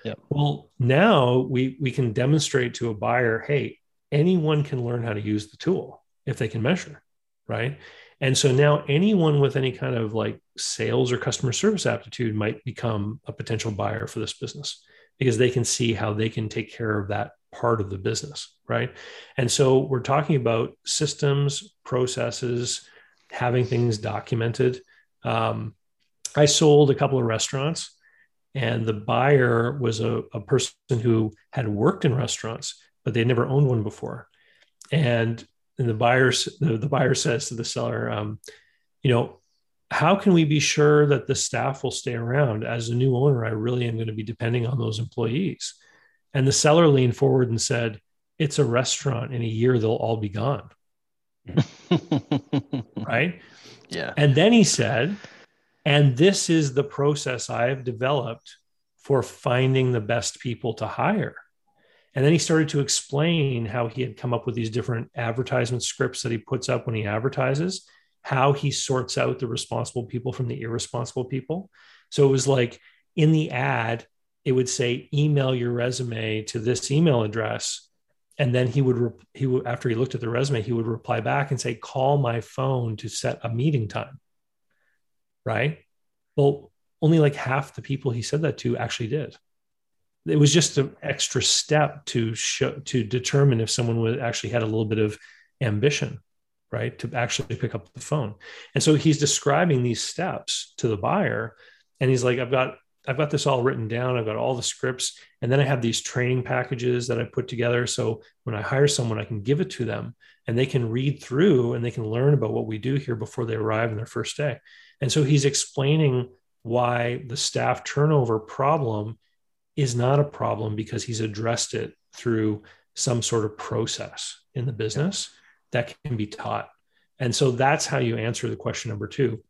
Yeah. Well, now we we can demonstrate to a buyer, hey, anyone can learn how to use the tool if they can measure, right? And so now anyone with any kind of like sales or customer service aptitude might become a potential buyer for this business because they can see how they can take care of that part of the business, right? And so we're talking about systems, processes, having things documented. Um, I sold a couple of restaurants, and the buyer was a, a person who had worked in restaurants, but they'd never owned one before. And and the buyer the, the buyer says to the seller, um, you know, how can we be sure that the staff will stay around? As a new owner, I really am going to be depending on those employees. And the seller leaned forward and said, It's a restaurant. In a year, they'll all be gone. right? Yeah. And then he said, And this is the process I have developed for finding the best people to hire. And then he started to explain how he had come up with these different advertisement scripts that he puts up when he advertises, how he sorts out the responsible people from the irresponsible people. So it was like in the ad, it would say, email your resume to this email address. And then he would, he would, after he looked at the resume, he would reply back and say, call my phone to set a meeting time. Right. Well, only like half the people he said that to actually did it was just an extra step to show to determine if someone would actually had a little bit of ambition right to actually pick up the phone and so he's describing these steps to the buyer and he's like i've got i've got this all written down. I've got all the scripts. And then i have these training packages that i put together. So when i hire someone i can give it to them and they can read through and they can learn about what we do here before they arrive in their first day. And so he's explaining why the staff turnover problem is not a problem because he's addressed it through some sort of process in the business that can be taught. And so that's how you answer the question number two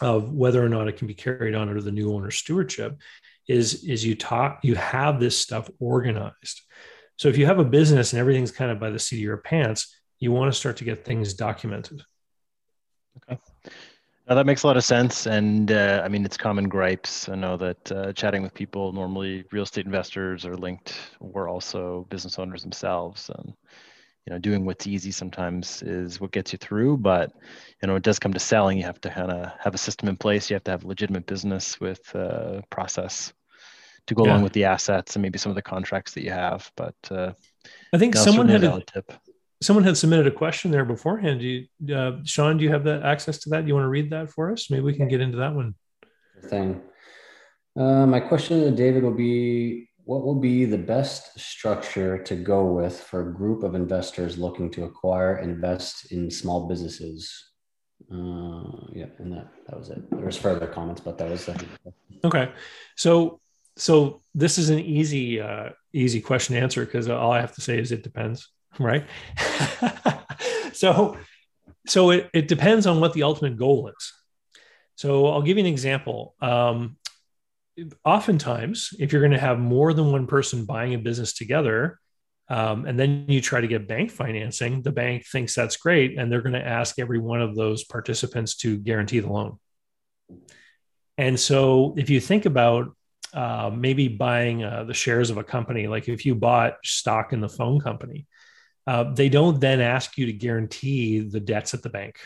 of whether or not it can be carried on under the new owner stewardship is, is you talk, you have this stuff organized. So if you have a business and everything's kind of by the seat of your pants, you want to start to get things documented. Okay. Now that makes a lot of sense, and uh, I mean it's common gripes. I know that uh, chatting with people, normally real estate investors are linked, or also business owners themselves. And you know, doing what's easy sometimes is what gets you through. But you know, it does come to selling. You have to kind of have a system in place. You have to have legitimate business with uh, process to go yeah. along with the assets and maybe some of the contracts that you have. But uh, I think someone had a tip someone had submitted a question there beforehand. Do you, uh, Sean, do you have the access to that? Do you want to read that for us? Maybe we can get into that one. Thing. Uh, my question to David will be what will be the best structure to go with for a group of investors looking to acquire and invest in small businesses? Uh, yeah, and that that was it. There was further comments, but that was the okay. So so this is an easy uh, easy question to answer because all I have to say is it depends right? so, so it, it depends on what the ultimate goal is. So I'll give you an example. Um, oftentimes, if you're going to have more than one person buying a business together, um, and then you try to get bank financing, the bank thinks that's great, and they're going to ask every one of those participants to guarantee the loan. And so, if you think about uh, maybe buying uh, the shares of a company, like if you bought stock in the phone company, uh, they don't then ask you to guarantee the debts at the bank,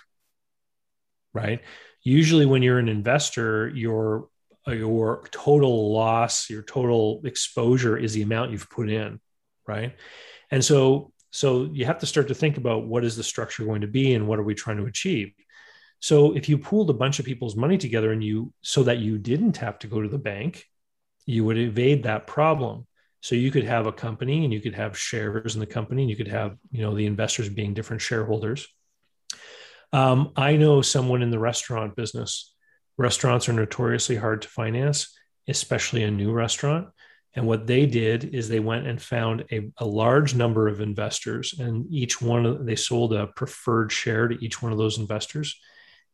right? Usually, when you're an investor, your your total loss, your total exposure is the amount you've put in, right? And so, so you have to start to think about what is the structure going to be and what are we trying to achieve. So, if you pooled a bunch of people's money together and you so that you didn't have to go to the bank, you would evade that problem. So you could have a company and you could have shares in the company and you could have, you know, the investors being different shareholders. Um, I know someone in the restaurant business. Restaurants are notoriously hard to finance, especially a new restaurant. And what they did is they went and found a, a large number of investors, and each one they sold a preferred share to each one of those investors,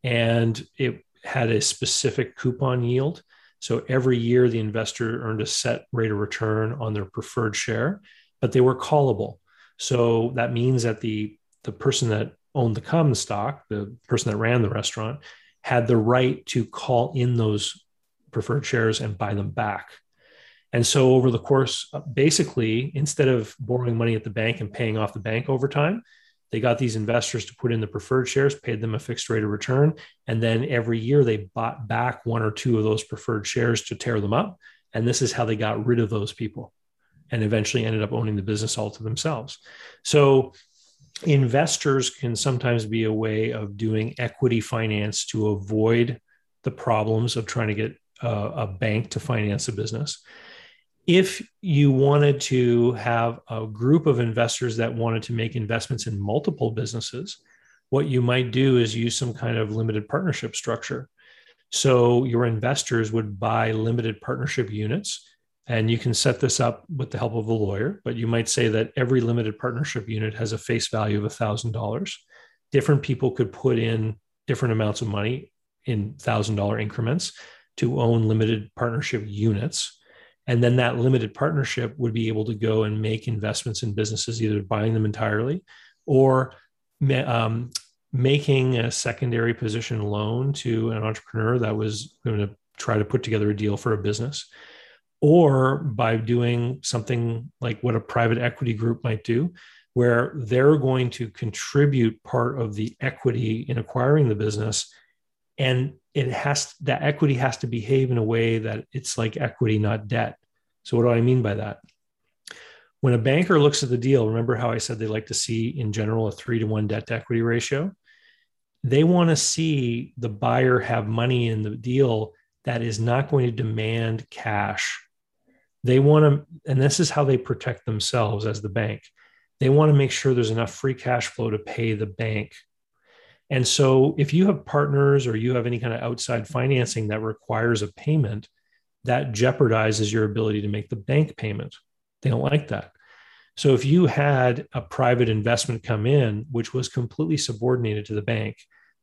and it had a specific coupon yield so every year, the investor earned a set rate of return on their preferred share, but they were callable. So that means that the the person that owned the common stock, the person that ran the restaurant, had the right to call in those preferred shares and buy them back. And so over the course, basically, instead of borrowing money at the bank and paying off the bank over time, they got these investors to put in the preferred shares, paid them a fixed rate of return. And then every year they bought back one or two of those preferred shares to tear them up. And this is how they got rid of those people and eventually ended up owning the business all to themselves. So investors can sometimes be a way of doing equity finance to avoid the problems of trying to get a, a bank to finance a business if you wanted to have a group of investors that wanted to make investments in multiple businesses, what you might do is use some kind of limited partnership structure. So your investors would buy limited partnership units, and you can set this up with the help of a lawyer. But you might say that every limited partnership unit has a face value of $1,000. Different people could put in different amounts of money in $1,000 increments to own limited partnership units. And then that limited partnership would be able to go and make investments in businesses, either buying them entirely or um, making a secondary position loan to an entrepreneur that was going to try to put together a deal for a business, or by doing something like what a private equity group might do, where they're going to contribute part of the equity in acquiring the business. And it has that equity has to behave in a way that it's like equity, not debt. So, what do I mean by that? When a banker looks at the deal, remember how I said they like to see in general a three to one debt to equity ratio? They want to see the buyer have money in the deal that is not going to demand cash. They want to, and this is how they protect themselves as the bank. They want to make sure there's enough free cash flow to pay the bank. And so, if you have partners or you have any kind of outside financing that requires a payment, that jeopardizes your ability to make the bank payment. They don't like that. So if you had a private investment come in, which was completely subordinated to the bank,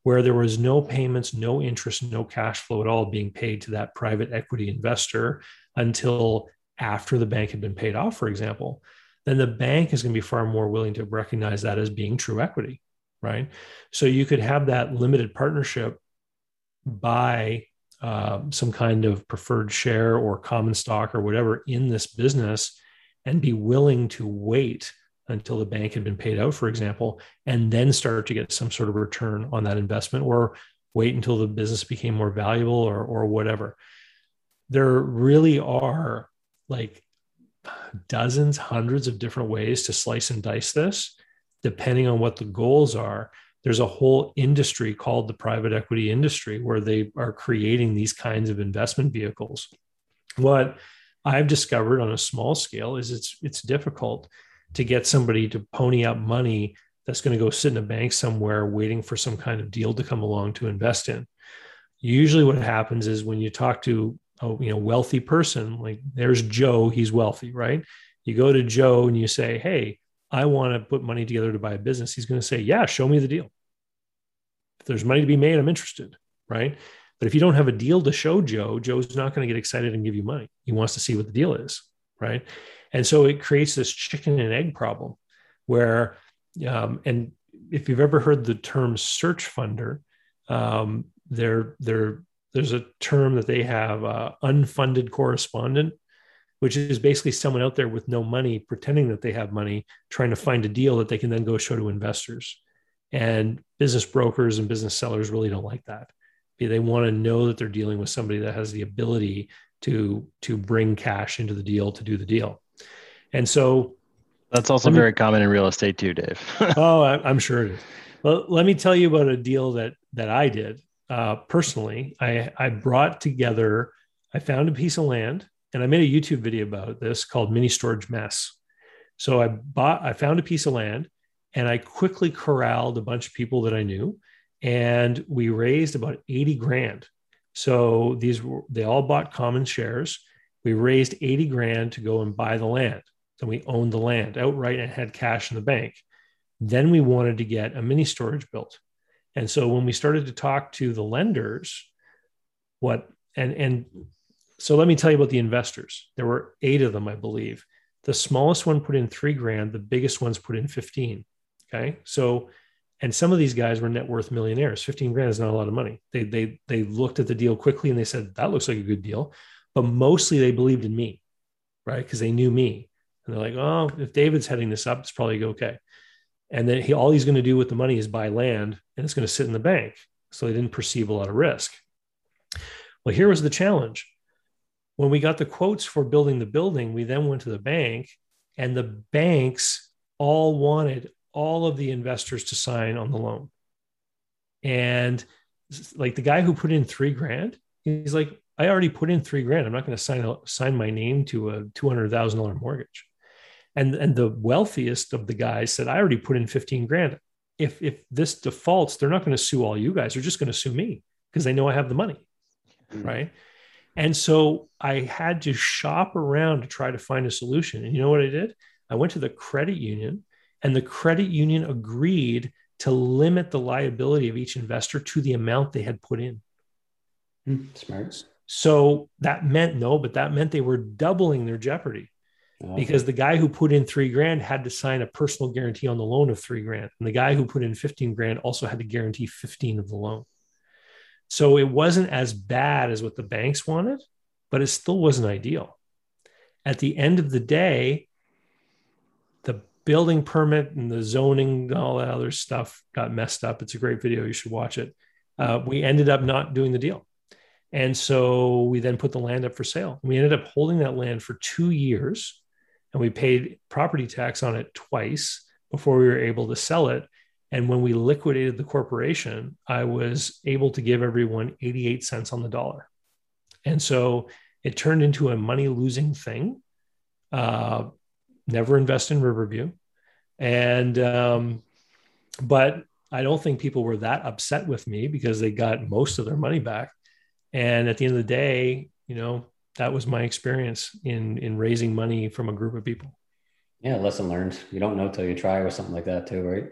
where there was no payments, no interest, no cash flow at all being paid to that private equity investor until after the bank had been paid off, for example, then the bank is going to be far more willing to recognize that as being true equity, right? So you could have that limited partnership buy uh, some kind of preferred share or common stock or whatever in this business and be willing to wait until the bank had been paid out, for example, and then start to get some sort of return on that investment or wait until the business became more valuable or, or whatever. There really are like dozens, hundreds of different ways to slice and dice this, depending on what the goals are there's a whole industry called the private equity industry where they are creating these kinds of investment vehicles. What I've discovered on a small scale is it's it's difficult to get somebody to pony up money that's going to go sit in a bank somewhere waiting for some kind of deal to come along to invest in. Usually what happens is when you talk to a you know wealthy person like there's Joe, he's wealthy, right? You go to Joe and you say, "Hey, I want to put money together to buy a business." He's going to say, "Yeah, show me the deal." If there's money to be made, I'm interested, right? But if you don't have a deal to show Joe, Joe's not going to get excited and give you money. He wants to see what the deal is, right? And so it creates this chicken and egg problem where, um, and if you've ever heard the term search funder, um, there, there, there's a term that they have, uh, unfunded correspondent, which is basically someone out there with no money pretending that they have money, trying to find a deal that they can then go show to investors. And business brokers and business sellers really don't like that. They want to know that they're dealing with somebody that has the ability to to bring cash into the deal to do the deal. And so that's also me, very common in real estate too, Dave. oh, I, am sure it is. Well, let me tell you about a deal that that I did uh, personally. I I brought together. I found a piece of land, and I made a YouTube video about this called "Mini Storage Mess." So I bought. I found a piece of land. And I quickly corralled a bunch of people that I knew, and we raised about 80 grand. So these were, they all bought common shares. We raised 80 grand to go and buy the land. Then we owned the land outright and had cash in the bank. Then we wanted to get a mini storage built. And so when we started to talk to the lenders, what and and so let me tell you about the investors. There were eight of them, I believe. The smallest one put in three grand, the biggest ones put in 15. Okay. So, and some of these guys were net worth millionaires. 15 grand is not a lot of money. They, they, they looked at the deal quickly and they said, that looks like a good deal. But mostly they believed in me, right? Because they knew me. And they're like, oh, if David's heading this up, it's probably okay. And then he, all he's going to do with the money is buy land and it's going to sit in the bank. So they didn't perceive a lot of risk. Well, here was the challenge. When we got the quotes for building the building, we then went to the bank and the banks all wanted all of the investors to sign on the loan. And like the guy who put in three grand, he's like, I already put in three grand. I'm not going to sign sign my name to a two hundred thousand dollar mortgage. And and the wealthiest of the guys said, I already put in fifteen grand. If if this defaults, they're not going to sue all you guys. They're just going to sue me because they know I have the money, mm-hmm. right? And so I had to shop around to try to find a solution. And you know what I did? I went to the credit union, and the credit union agreed to limit the liability of each investor to the amount they had put in. Hmm, smart. So that meant no, but that meant they were doubling their jeopardy because the guy who put in three grand had to sign a personal guarantee on the loan of three grand. And the guy who put in 15 grand also had to guarantee 15 of the loan. So it wasn't as bad as what the banks wanted, but it still wasn't ideal. At the end of the day, the building permit and the zoning and all that other stuff got messed up. It's a great video. You should watch it. Uh, we ended up not doing the deal. And so we then put the land up for sale. We ended up holding that land for two years and we paid property tax on it twice before we were able to sell it. And when we liquidated the corporation, I was able to give everyone 88 cents on the dollar. And so it turned into a money losing thing. Uh, never invest in Riverview. And, um, but I don't think people were that upset with me because they got most of their money back. And at the end of the day, you know, that was my experience in in raising money from a group of people. Yeah, lesson learned. You don't know till you try or something like that too, right?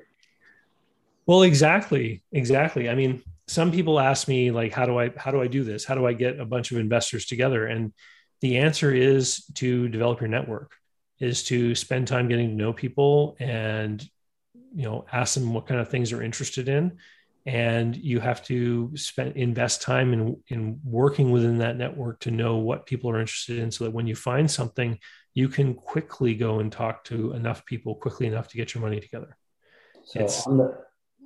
Well, exactly, exactly. I mean, some people ask me like, how do I how do I do this? How do I get a bunch of investors together? And the answer is to develop your network, is to spend time getting to know people and you know ask them what kind of things they're interested in and you have to spend invest time in in working within that network to know what people are interested in so that when you find something you can quickly go and talk to enough people quickly enough to get your money together. So on the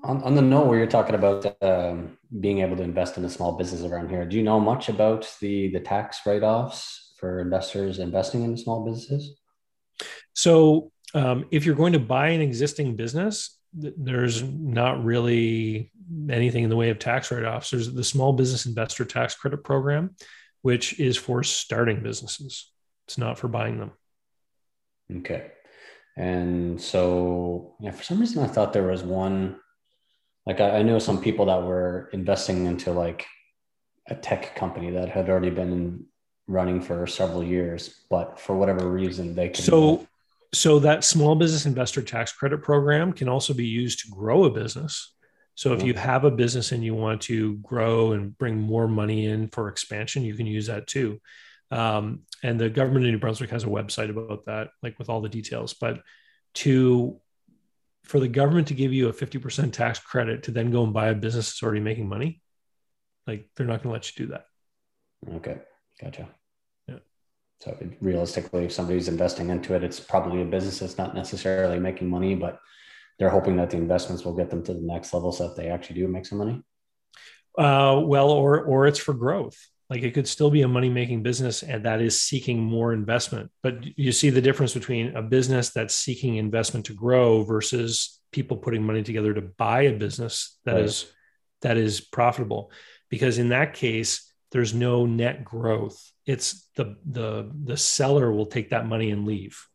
on, on the note where you're talking about um, being able to invest in a small business around here do you know much about the the tax write-offs for investors investing in small businesses? So um, if you're going to buy an existing business there's not really anything in the way of tax write-offs. There's the small business investor tax credit program, which is for starting businesses. It's not for buying them. Okay. And so, yeah, for some reason, I thought there was one. Like, I, I know some people that were investing into like a tech company that had already been running for several years, but for whatever reason, they could. So, so that small business investor tax credit program can also be used to grow a business. So if you have a business and you want to grow and bring more money in for expansion, you can use that too. Um, and the government of New Brunswick has a website about that, like with all the details. But to for the government to give you a 50% tax credit to then go and buy a business that's already making money, like they're not going to let you do that. Okay, gotcha. So realistically, if somebody's investing into it, it's probably a business that's not necessarily making money, but they're hoping that the investments will get them to the next level so that they actually do make some money. Uh, well, or or it's for growth. Like it could still be a money making business and that is seeking more investment. But you see the difference between a business that's seeking investment to grow versus people putting money together to buy a business that right. is that is profitable. Because in that case, there's no net growth it's the the the seller will take that money and leave.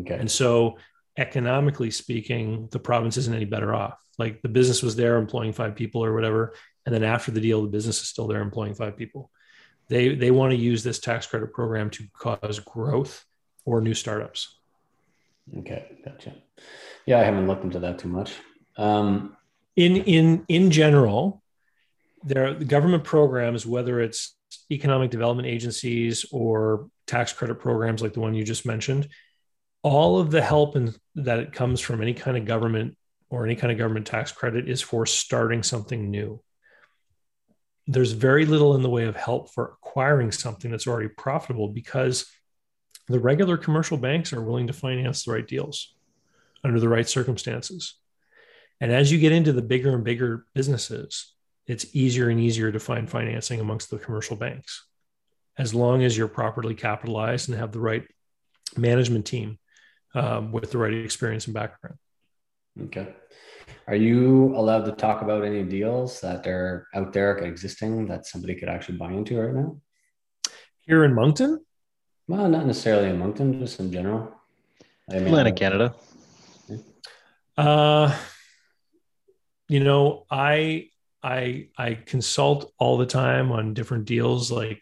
Okay. And so economically speaking the province isn't any better off. Like the business was there employing five people or whatever. And then after the deal the business is still there employing five people. They they want to use this tax credit program to cause growth or new startups. Okay. Gotcha. Yeah i haven't looked into that too much. Um, in in in general there the government programs, whether it's economic development agencies or tax credit programs like the one you just mentioned, all of the help and that it comes from any kind of government or any kind of government tax credit is for starting something new. There's very little in the way of help for acquiring something that's already profitable because the regular commercial banks are willing to finance the right deals under the right circumstances. And as you get into the bigger and bigger businesses, it's easier and easier to find financing amongst the commercial banks as long as you're properly capitalized and have the right management team um, with the right experience and background. Okay. Are you allowed to talk about any deals that are out there existing that somebody could actually buy into right now? Here in Moncton? Well, not necessarily in Moncton, just in general. I mean, Atlantic Canada. Uh, you know, I I I consult all the time on different deals. Like,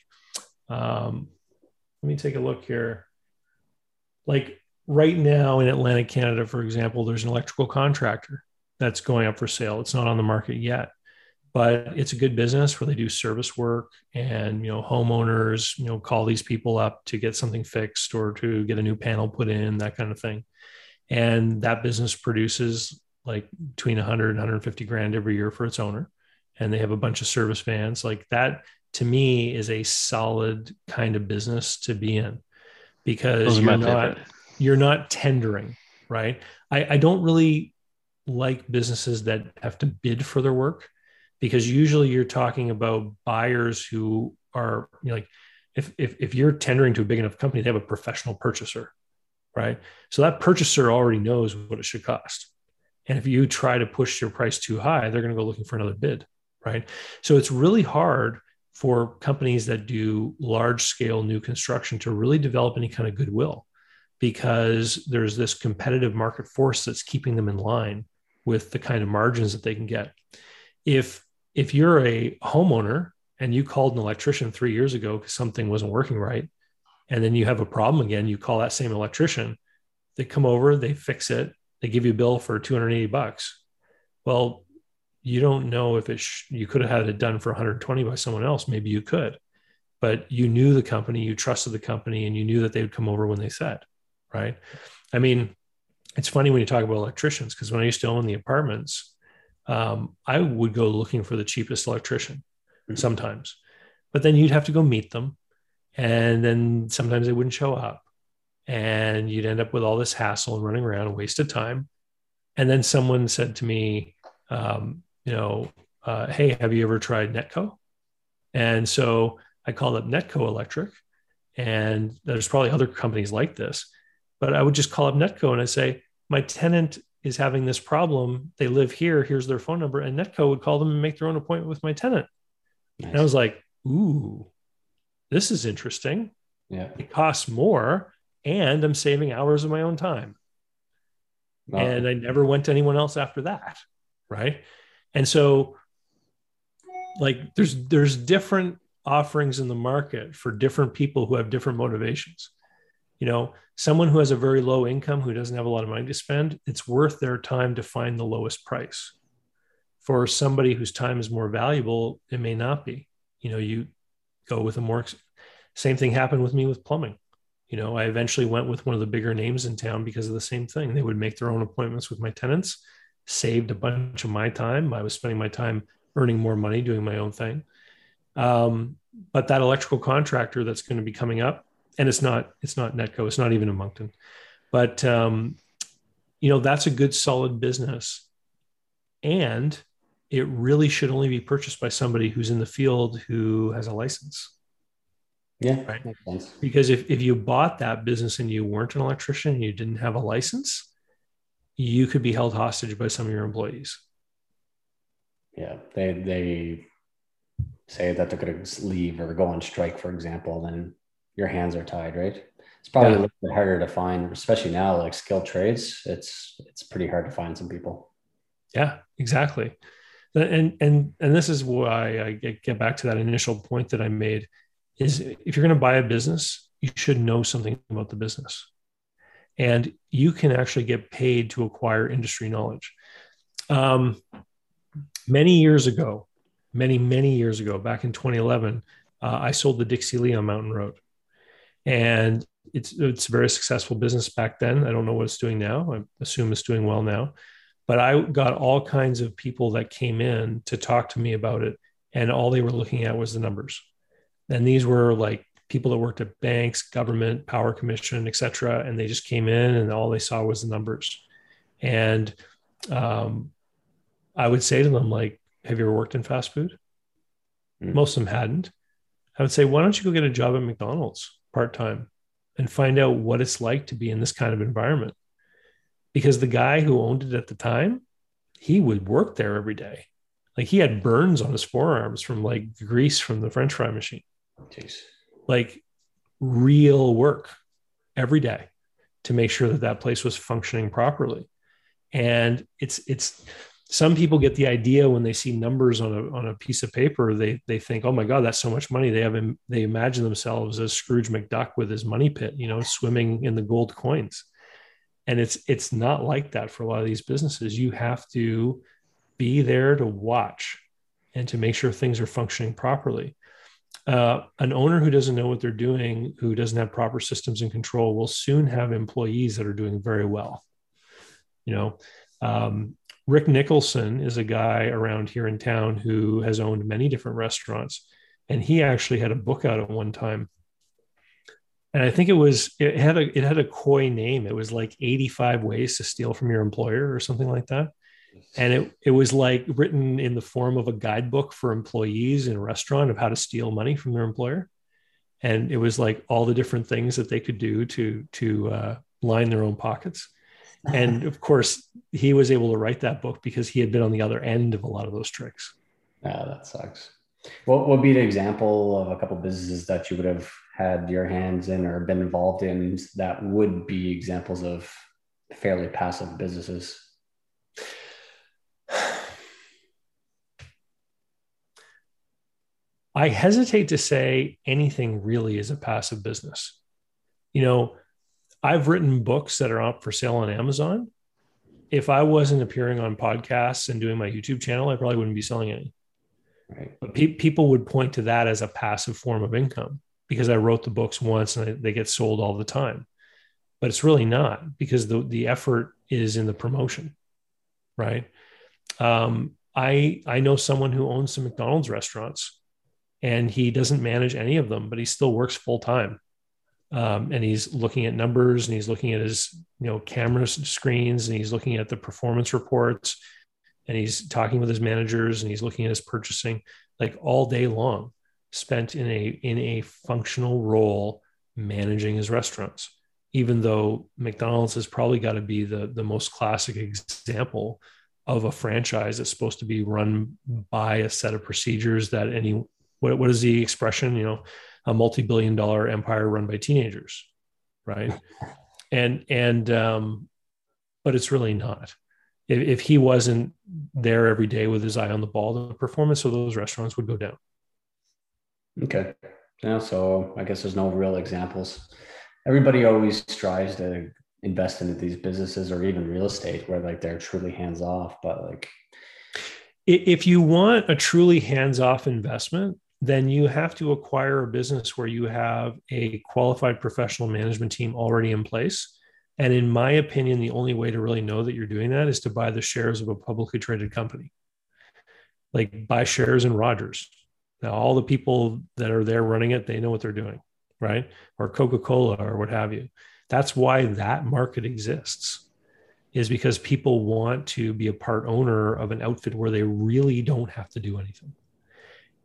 um, let me take a look here. Like right now in Atlantic Canada, for example, there's an electrical contractor that's going up for sale. It's not on the market yet, but it's a good business where they do service work and you know homeowners you know call these people up to get something fixed or to get a new panel put in that kind of thing and that business produces like between 100 and 150 grand every year for its owner and they have a bunch of service vans like that to me is a solid kind of business to be in because you're not you're not tendering right? I, I don't really like businesses that have to bid for their work because usually you're talking about buyers who are you know, like if, if if you're tendering to a big enough company they have a professional purchaser right? So that purchaser already knows what it should cost. And if you try to push your price too high they're going to go looking for another bid right? So it's really hard for companies that do large scale new construction to really develop any kind of goodwill because there's this competitive market force that's keeping them in line with the kind of margins that they can get. If if you're a homeowner and you called an electrician three years ago because something wasn't working right and then you have a problem again you call that same electrician they come over they fix it they give you a bill for 280 bucks. Well you don't know if it sh- you could have had it done for 120 by someone else maybe you could but you knew the company you trusted the company and you knew that they would come over when they said right i mean it's funny when you talk about electricians because when i used to own the apartments um, I would go looking for the cheapest electrician mm-hmm. sometimes, but then you'd have to go meet them. And then sometimes they wouldn't show up. And you'd end up with all this hassle and running around, a waste of time. And then someone said to me, um, you know, uh, hey, have you ever tried Netco? And so I called up Netco Electric, and there's probably other companies like this, but I would just call up Netco and I say, my tenant is having this problem. They live here. Here's their phone number. And Netco would call them and make their own appointment with my tenant. Nice. And I was like, ooh, this is interesting. Yeah. It costs more and I'm saving hours of my own time. And I never went to anyone else after that. Right. And so like there's there's different offerings in the market for different people who have different motivations. You know someone who has a very low income who doesn't have a lot of money to spend it's worth their time to find the lowest price. For somebody whose time is more valuable it may not be. You know you go with a more same thing happened with me with plumbing. You know i eventually went with one of the bigger names in town because of the same thing. They would make their own appointments with my tenants saved a bunch of my time. I was spending my time earning more money doing my own thing. Um, but that electrical contractor that's going to be coming up and it's not it's not Netco, it's not even in Moncton, but um, you know that's a good solid business, and it really should only be purchased by somebody who's in the field who has a license. Yeah, right. Because if if you bought that business and you weren't an electrician and you didn't have a license, you could be held hostage by some of your employees. Yeah, they they say that they're going to leave or go on strike, for example, then your hands are tied, right? It's probably yeah. a little bit harder to find, especially now, like skilled trades. It's it's pretty hard to find some people. Yeah, exactly. And and and this is why I get back to that initial point that I made is if you're going to buy a business, you should know something about the business. And you can actually get paid to acquire industry knowledge. Um, many years ago, many, many years ago, back in 2011, uh, I sold the Dixie Lee on Mountain Road and it's it's a very successful business back then. I don't know what it's doing now. I assume it's doing well now. But I got all kinds of people that came in to talk to me about it, and all they were looking at was the numbers. And these were like people that worked at banks, government, power commission, et cetera. And they just came in and all they saw was the numbers. And um, I would say to them, like, have you ever worked in fast food? Mm. Most of them hadn't. I would say, why don't you go get a job at McDonald's? part time and find out what it's like to be in this kind of environment. Because the guy who owned it at the time, he would work there every day. Like he had burns on his forearms from like grease from the French fry machine. Jeez. Like real work every day to make sure that that place was functioning properly. And it's it's some people get the idea when they see numbers on a on a piece of paper, they they think, oh my God, that's so much money. They have they imagine themselves as Scrooge McDuck with his money pit, you know, swimming in the gold coins. And it's it's not like that for a lot of these businesses. You have to be there to watch and to make sure things are functioning properly. Uh, an owner who doesn't know what they're doing, who doesn't have proper systems and control, will soon have employees that are doing very well. You know, um, Rick Nicholson is a guy around here in town who has owned many different restaurants, and he actually had a book out at one time. And I think it was it had a it had a coy name. It was like 85 ways to steal from your employer or something like that and it, it was like written in the form of a guidebook for employees in a restaurant of how to steal money from their employer. And it was like all the different things that they could do to to uh, line their own pockets. And of course he was able to write that book because he had been on the other end of a lot of those tricks. Yeah that sucks. What would be the example of a couple of businesses that you would have had your hands in or been involved in that would be examples of fairly passive businesses I hesitate to say anything really is a passive business. You know, I've written books that are up for sale on Amazon. If I wasn't appearing on podcasts and doing my YouTube channel, I probably wouldn't be selling any. Right. But pe- people would point to that as a passive form of income because I wrote the books once and they get sold all the time. But it's really not because the, the effort is in the promotion, right? Um, I I know someone who owns some McDonald's restaurants and he doesn't manage any of them, but he still works full time. Um, and he's looking at numbers and he's looking at his you know camera screens and he's looking at the performance reports and he's talking with his managers and he's looking at his purchasing like all day long spent in a in a functional role managing his restaurants even though mcdonald's has probably got to be the the most classic example of a franchise that's supposed to be run by a set of procedures that any what, what is the expression you know a multi-billion dollar empire run by teenagers right? And and um but it's really not. If, if he wasn't there every day with his eye on the ball the performance of those restaurants would go down. Okay. Yeah so i guess there's no real examples. Everybody always strives to invest into these businesses or even real estate where like they're truly hands off but like if you want a truly hands off investment then you have to acquire a business where you have a qualified professional management team already in place. And in my opinion, the only way to really know that you're doing that is to buy the shares of a publicly traded company. Like buy shares in Rogers. Now, all the people that are there running it, they know what they're doing, right? Or Coca Cola or what have you. That's why that market exists, is because people want to be a part owner of an outfit where they really don't have to do anything.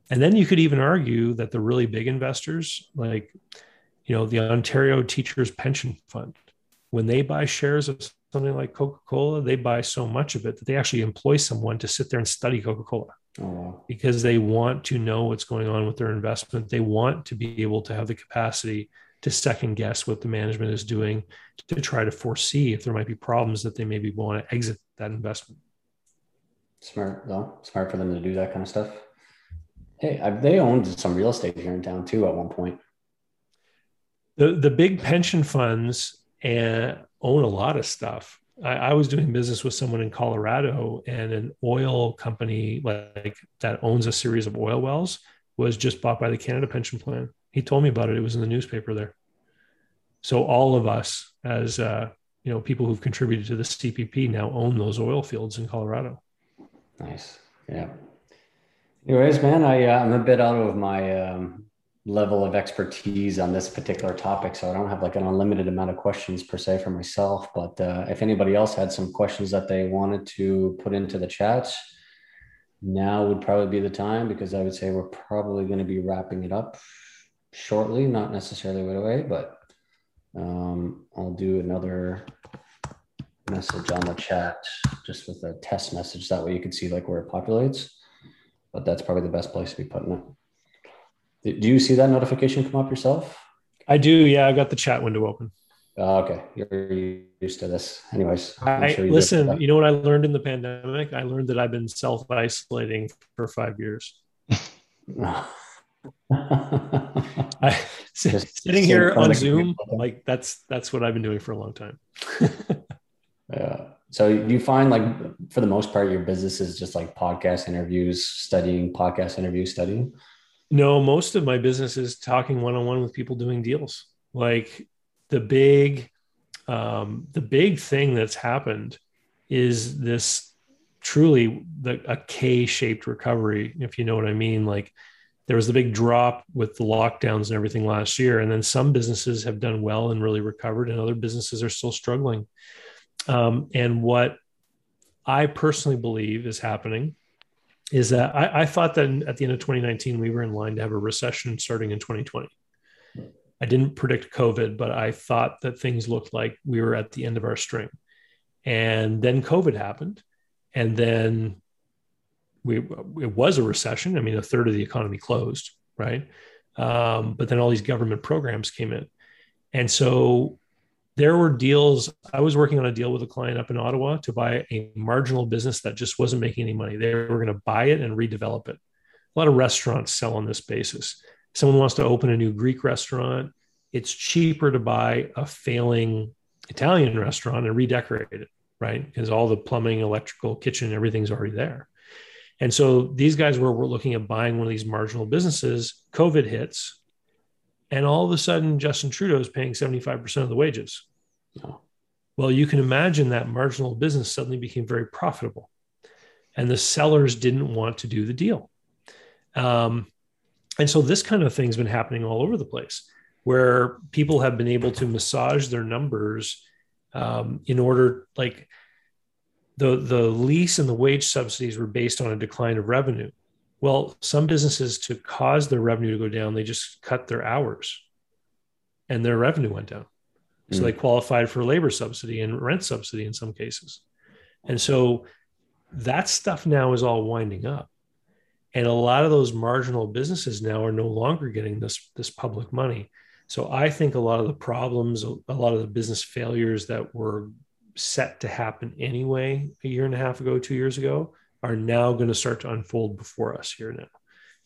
And then you could even argue that the really big investors, like, you know, the Ontario Teachers Pension Fund, when they buy shares of something like Coca Cola, they buy so much of it that they actually employ someone to sit there and study Coca Cola oh. because they want to know what's going on with their investment. They want to be able to have the capacity to second guess what the management is doing to try to foresee if there might be problems that they maybe want to exit that investment. Smart, though. Smart for them to do that kind of stuff. Hey, I, they owned some real estate here in town too at one point. The the big pension funds and uh, own a lot of stuff. I, I, was doing business with someone in Colorado, and an oil company like that owns a series of oil wells was just bought by the Canada Pension Plan. He told me about it. It was in the newspaper there. So all of us, as uh, you know, people who've contributed to the CPP now own those oil fields in Colorado. Nice. Yeah. Anyways, man, I uh, I'm a bit out of my um, level of expertise on this particular topic, so I don't have like an unlimited amount of questions per se for myself. But uh, if anybody else had some questions that they wanted to put into the chat, now would probably be the time because I would say we're probably going to be wrapping it up shortly, not necessarily right away, but um, I'll do another message on the chat just with a test message. That way you can see like where it populates but that's probably the best place to be putting it. Do you see that notification come up yourself? I do. Yeah, I got the chat window open. Uh, okay, you're used to this. Anyways, I, sure you listen. You know what I learned in the pandemic? I learned that I've been self isolating for five years. I, sitting here on Zoom, like that's that's what I've been doing for a long time. yeah. So do you find like for the most part, your business is just like podcast interviews, studying podcast interviews, studying. No, most of my business is talking one on one with people doing deals. Like the big, um, the big thing that's happened is this truly the, a K-shaped recovery, if you know what I mean. Like there was the big drop with the lockdowns and everything last year, and then some businesses have done well and really recovered, and other businesses are still struggling. Um, and what I personally believe is happening is that I, I thought that at the end of 2019 we were in line to have a recession starting in 2020. I didn't predict COVID, but I thought that things looked like we were at the end of our string. And then COVID happened. And then we it was a recession. I mean, a third of the economy closed, right? Um, but then all these government programs came in. And so there were deals. I was working on a deal with a client up in Ottawa to buy a marginal business that just wasn't making any money. They were going to buy it and redevelop it. A lot of restaurants sell on this basis. Someone wants to open a new Greek restaurant. It's cheaper to buy a failing Italian restaurant and redecorate it, right? Because all the plumbing, electrical, kitchen, everything's already there. And so these guys were, were looking at buying one of these marginal businesses. COVID hits, and all of a sudden, Justin Trudeau is paying 75% of the wages. Well, you can imagine that marginal business suddenly became very profitable. And the sellers didn't want to do the deal. Um, and so this kind of thing's been happening all over the place where people have been able to massage their numbers um, in order, like, the, the lease and the wage subsidies were based on a decline of revenue. Well, some businesses, to cause their revenue to go down, they just cut their hours and their revenue went down. So mm. they qualified for labor subsidy and rent subsidy in some cases. And so that stuff now is all winding up. And a lot of those marginal businesses now are no longer getting this, this public money. So I think a lot of the problems, a lot of the business failures that were set to happen anyway a year and a half ago, two years ago, are now going to start to unfold before us here now.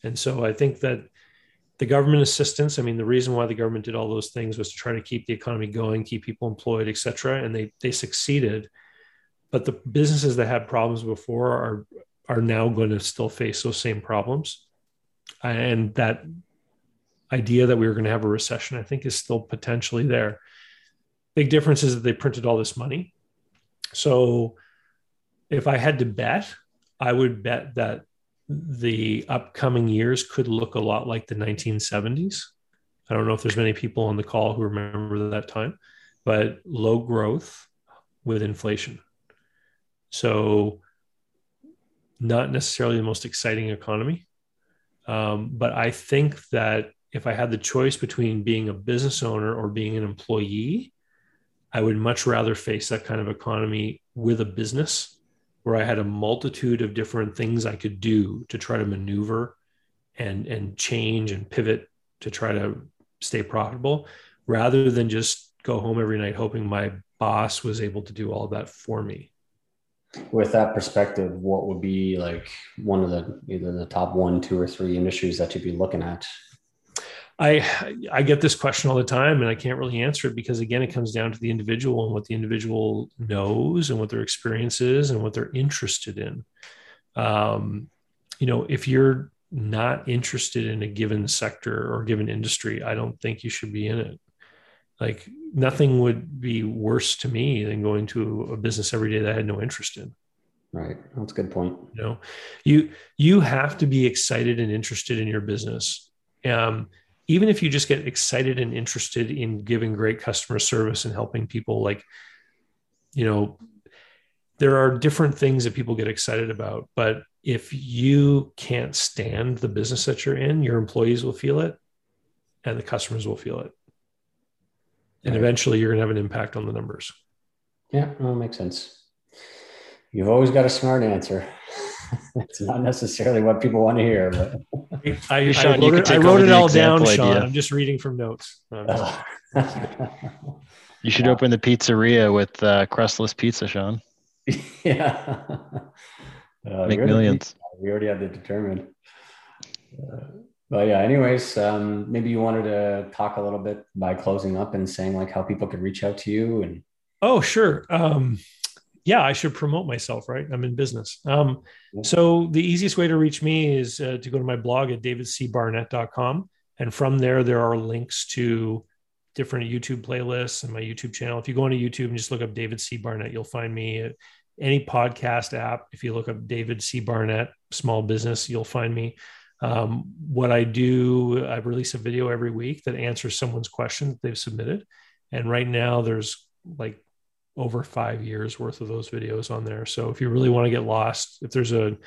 And so I think that the government assistance, I mean, the reason why the government did all those things was to try to keep the economy going, keep people employed, et cetera. And they, they succeeded. But the businesses that had problems before are, are now going to still face those same problems. And that idea that we were going to have a recession, I think, is still potentially there. Big difference is that they printed all this money. So if I had to bet, I would bet that the upcoming years could look a lot like the 1970s. I don't know if there's many people on the call who remember that time, but low growth with inflation. So, not necessarily the most exciting economy. Um, but I think that if I had the choice between being a business owner or being an employee, I would much rather face that kind of economy with a business where I had a multitude of different things I could do to try to maneuver and and change and pivot to try to stay profitable rather than just go home every night hoping my boss was able to do all that for me. With that perspective what would be like one of the either the top one two or three industries that you'd be looking at I I get this question all the time and I can't really answer it because again it comes down to the individual and what the individual knows and what their experience is and what they're interested in. Um, you know, if you're not interested in a given sector or given industry, I don't think you should be in it. Like nothing would be worse to me than going to a business every day that I had no interest in. Right. That's a good point. You know, you you have to be excited and interested in your business. Um, even if you just get excited and interested in giving great customer service and helping people like you know there are different things that people get excited about but if you can't stand the business that you're in your employees will feel it and the customers will feel it. And eventually you're going to have an impact on the numbers. Yeah that makes sense. You've always got a smart answer it's not necessarily what people want to hear but I, I, Hey, I wrote, it, I wrote it all down, example Sean. I'm just reading from notes. No, no. You should Yeah. open the pizzeria with uh, crustless pizza, Sean. yeah. Uh, Make we already- millions. We already had it determined. Uh, but yeah, anyways, um, maybe you wanted to talk a little bit by closing up and saying like how people could reach out to you and Oh, sure. Um, yeah, I should promote myself, right? I'm in business. Um, so the easiest way to reach me is uh, to go to my blog at davidcbarnett.com. And from there, there are links to different YouTube playlists and my YouTube channel. If you go into YouTube and just look up David C. Barnett, you'll find me at any podcast app. If you look up David C. Barnett, small business, you'll find me. Um, what I do, I release a video every week that answers someone's question that they've submitted. And right now, there's like over five years worth of those videos on there. So if you really want to get lost, if there's a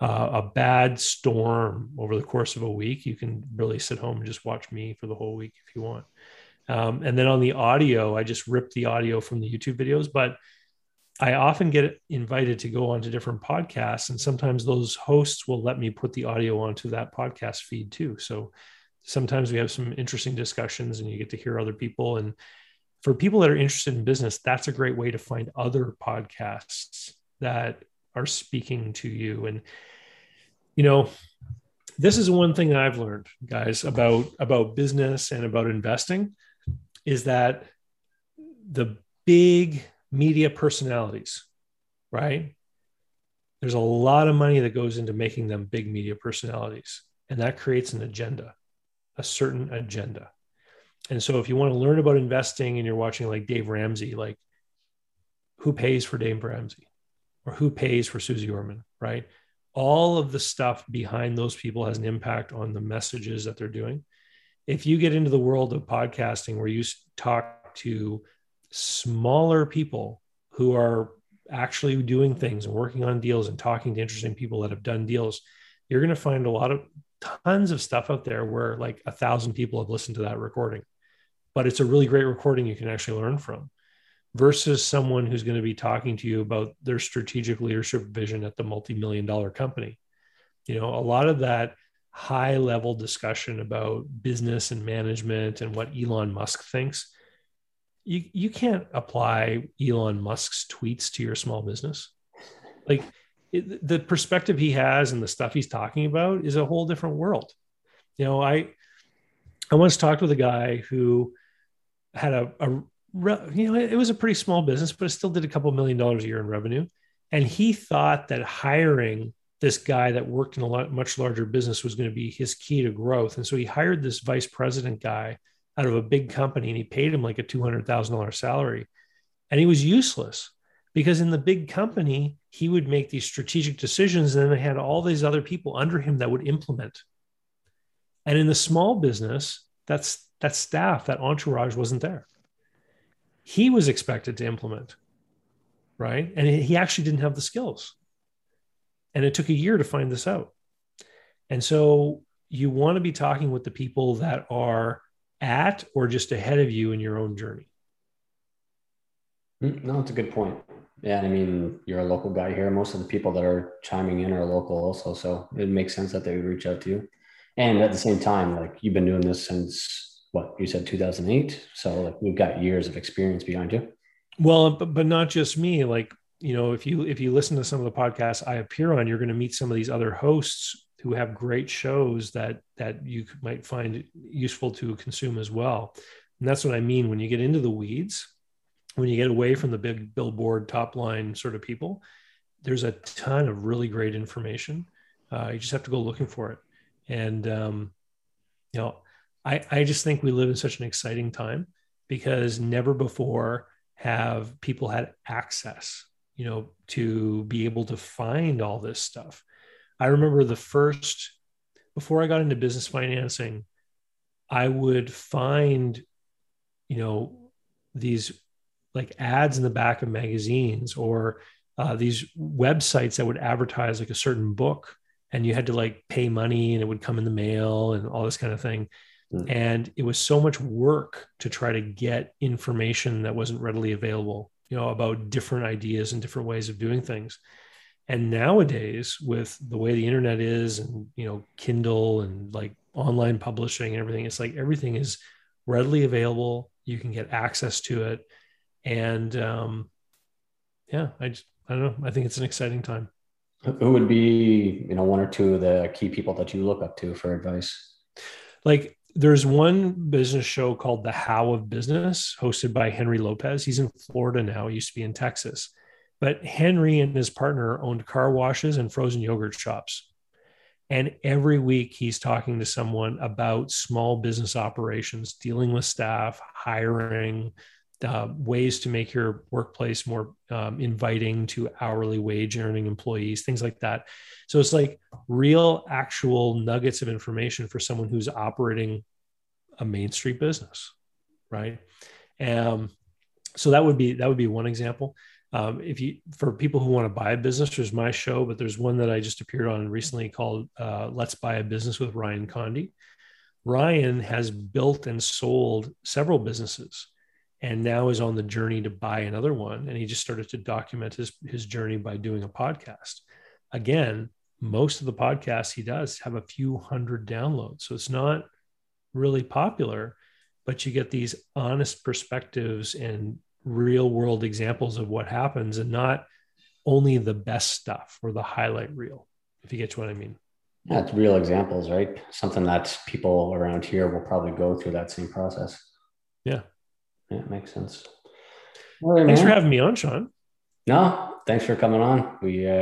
uh, a bad storm over the course of a week, you can really sit home and just watch me for the whole week if you want. Um, and then on the audio, I just rip the audio from the YouTube videos, but I often get invited to go onto different podcasts, and sometimes those hosts will let me put the audio onto that podcast feed too. So sometimes we have some interesting discussions, and you get to hear other people. And for people that are interested in business, that's a great way to find other podcasts that are speaking to you. And you know, this is one thing I've learned, guys, about about business and about investing, is that the big media personalities, right? There's a lot of money that goes into making them big media personalities, and that creates an agenda, a certain agenda. And so, if you want to learn about investing and you're watching like Dave Ramsey, like who pays for Dave Ramsey or who pays for Susie Orman, right? All of the stuff behind those people has an impact on the messages that they're doing. If you get into the world of podcasting where you talk to smaller people who are actually doing things and working on deals and talking to interesting people that have done deals, you're going to find a lot of tons of stuff out there where like a thousand people have listened to that recording, but it's a really great recording you can actually learn from versus someone who's going to be talking to you about their strategic leadership vision at the multi-million dollar company. You know, a lot of that high level discussion about business and management and what Elon Musk thinks you you can't apply Elon Musk's tweets to your small business. Like it, the perspective he has and the stuff he's talking about is a whole different world. You know, I I once talked with a guy who had a, a you know it was a pretty small business, but it still did a couple million dollars a year in revenue, and he thought that hiring this guy that worked in a lot, much larger business was going to be his key to growth, and so he hired this vice president guy out of a big company and he paid him like a $200,000 salary. And he was useless because in the big company, he would make these strategic decisions and then they had all these other people under him that would implement. And in the small business, that's that staff, that entourage wasn't there. He was expected to implement, right? And he actually didn't have the skills. And it took a year to find this out. And so you want to be talking with the people that are at or just ahead of you in your own journey? Mm, no, it's a good point. Yeah, I mean, you're a local guy here. Most of the people that are chiming in are local also, so it makes sense that they would reach out to you. And at the same time, like you've been doing this since what you said, 2008. So like we've got years of experience behind you. Well, but, but not just me. Like you know, if you if you listen to some of the podcasts I appear on, you're going to meet some of these other hosts who have great shows that that you might find useful to consume as well. And that's what I mean when you get into the weeds, when you get away from the big billboard top line sort of people, there's a ton of really great information. Uh, you just have to go looking for it. And um, you know, I I just think we live in such an exciting time because never before have people had access, you know, to be able to find all this stuff. I remember the first, before I got into business financing, I would find, you know, these like ads in the back of magazines or uh, these websites that would advertise like a certain book and you had to like pay money and it would come in the mail and all this kind of thing. Mm. And it was so much work to try to get information that wasn't readily available, you know, about different ideas and different ways of doing things And nowadays, with the way the internet is, and you know, Kindle and like online publishing and everything, it's like everything is readily available. You can get access to it, and um, yeah, I just I don't know. I think it's an exciting time. Who would be, you know, one or two of the key people that you look up to for advice? Like there's one business show called The How of Business, hosted by Henry Lopez. He's in Florida now. He used to be in Texas. But Henry and his partner owned car washes and frozen yogurt shops. And every week he's talking to someone about small business operations, dealing with staff, hiring, uh, ways to make your workplace more um, inviting to hourly wage earning employees, things like that. So it's like real, actual nuggets of information for someone who's operating a Main Street business, right? Um, so that would be that would be one example. Um, if you for people who want to buy a business, there's my show, but there's one that I just appeared on recently called uh, "Let's Buy a Business" with Ryan Condie. Ryan has built and sold several businesses and now is on the journey to buy another one. And he just started to document his his journey by doing a podcast. Again most of the podcasts he does have a few hundred downloads. So it's not really popular but you get these honest perspectives and real world examples of what happens and not only the best stuff or the highlight reel if you get what i mean. Yeah it's real examples right? Something that people around here will probably go through that same process. Yeah yeah, it makes sense. Right, thanks man. for having me on, Sean. No, thanks for coming on. We uh,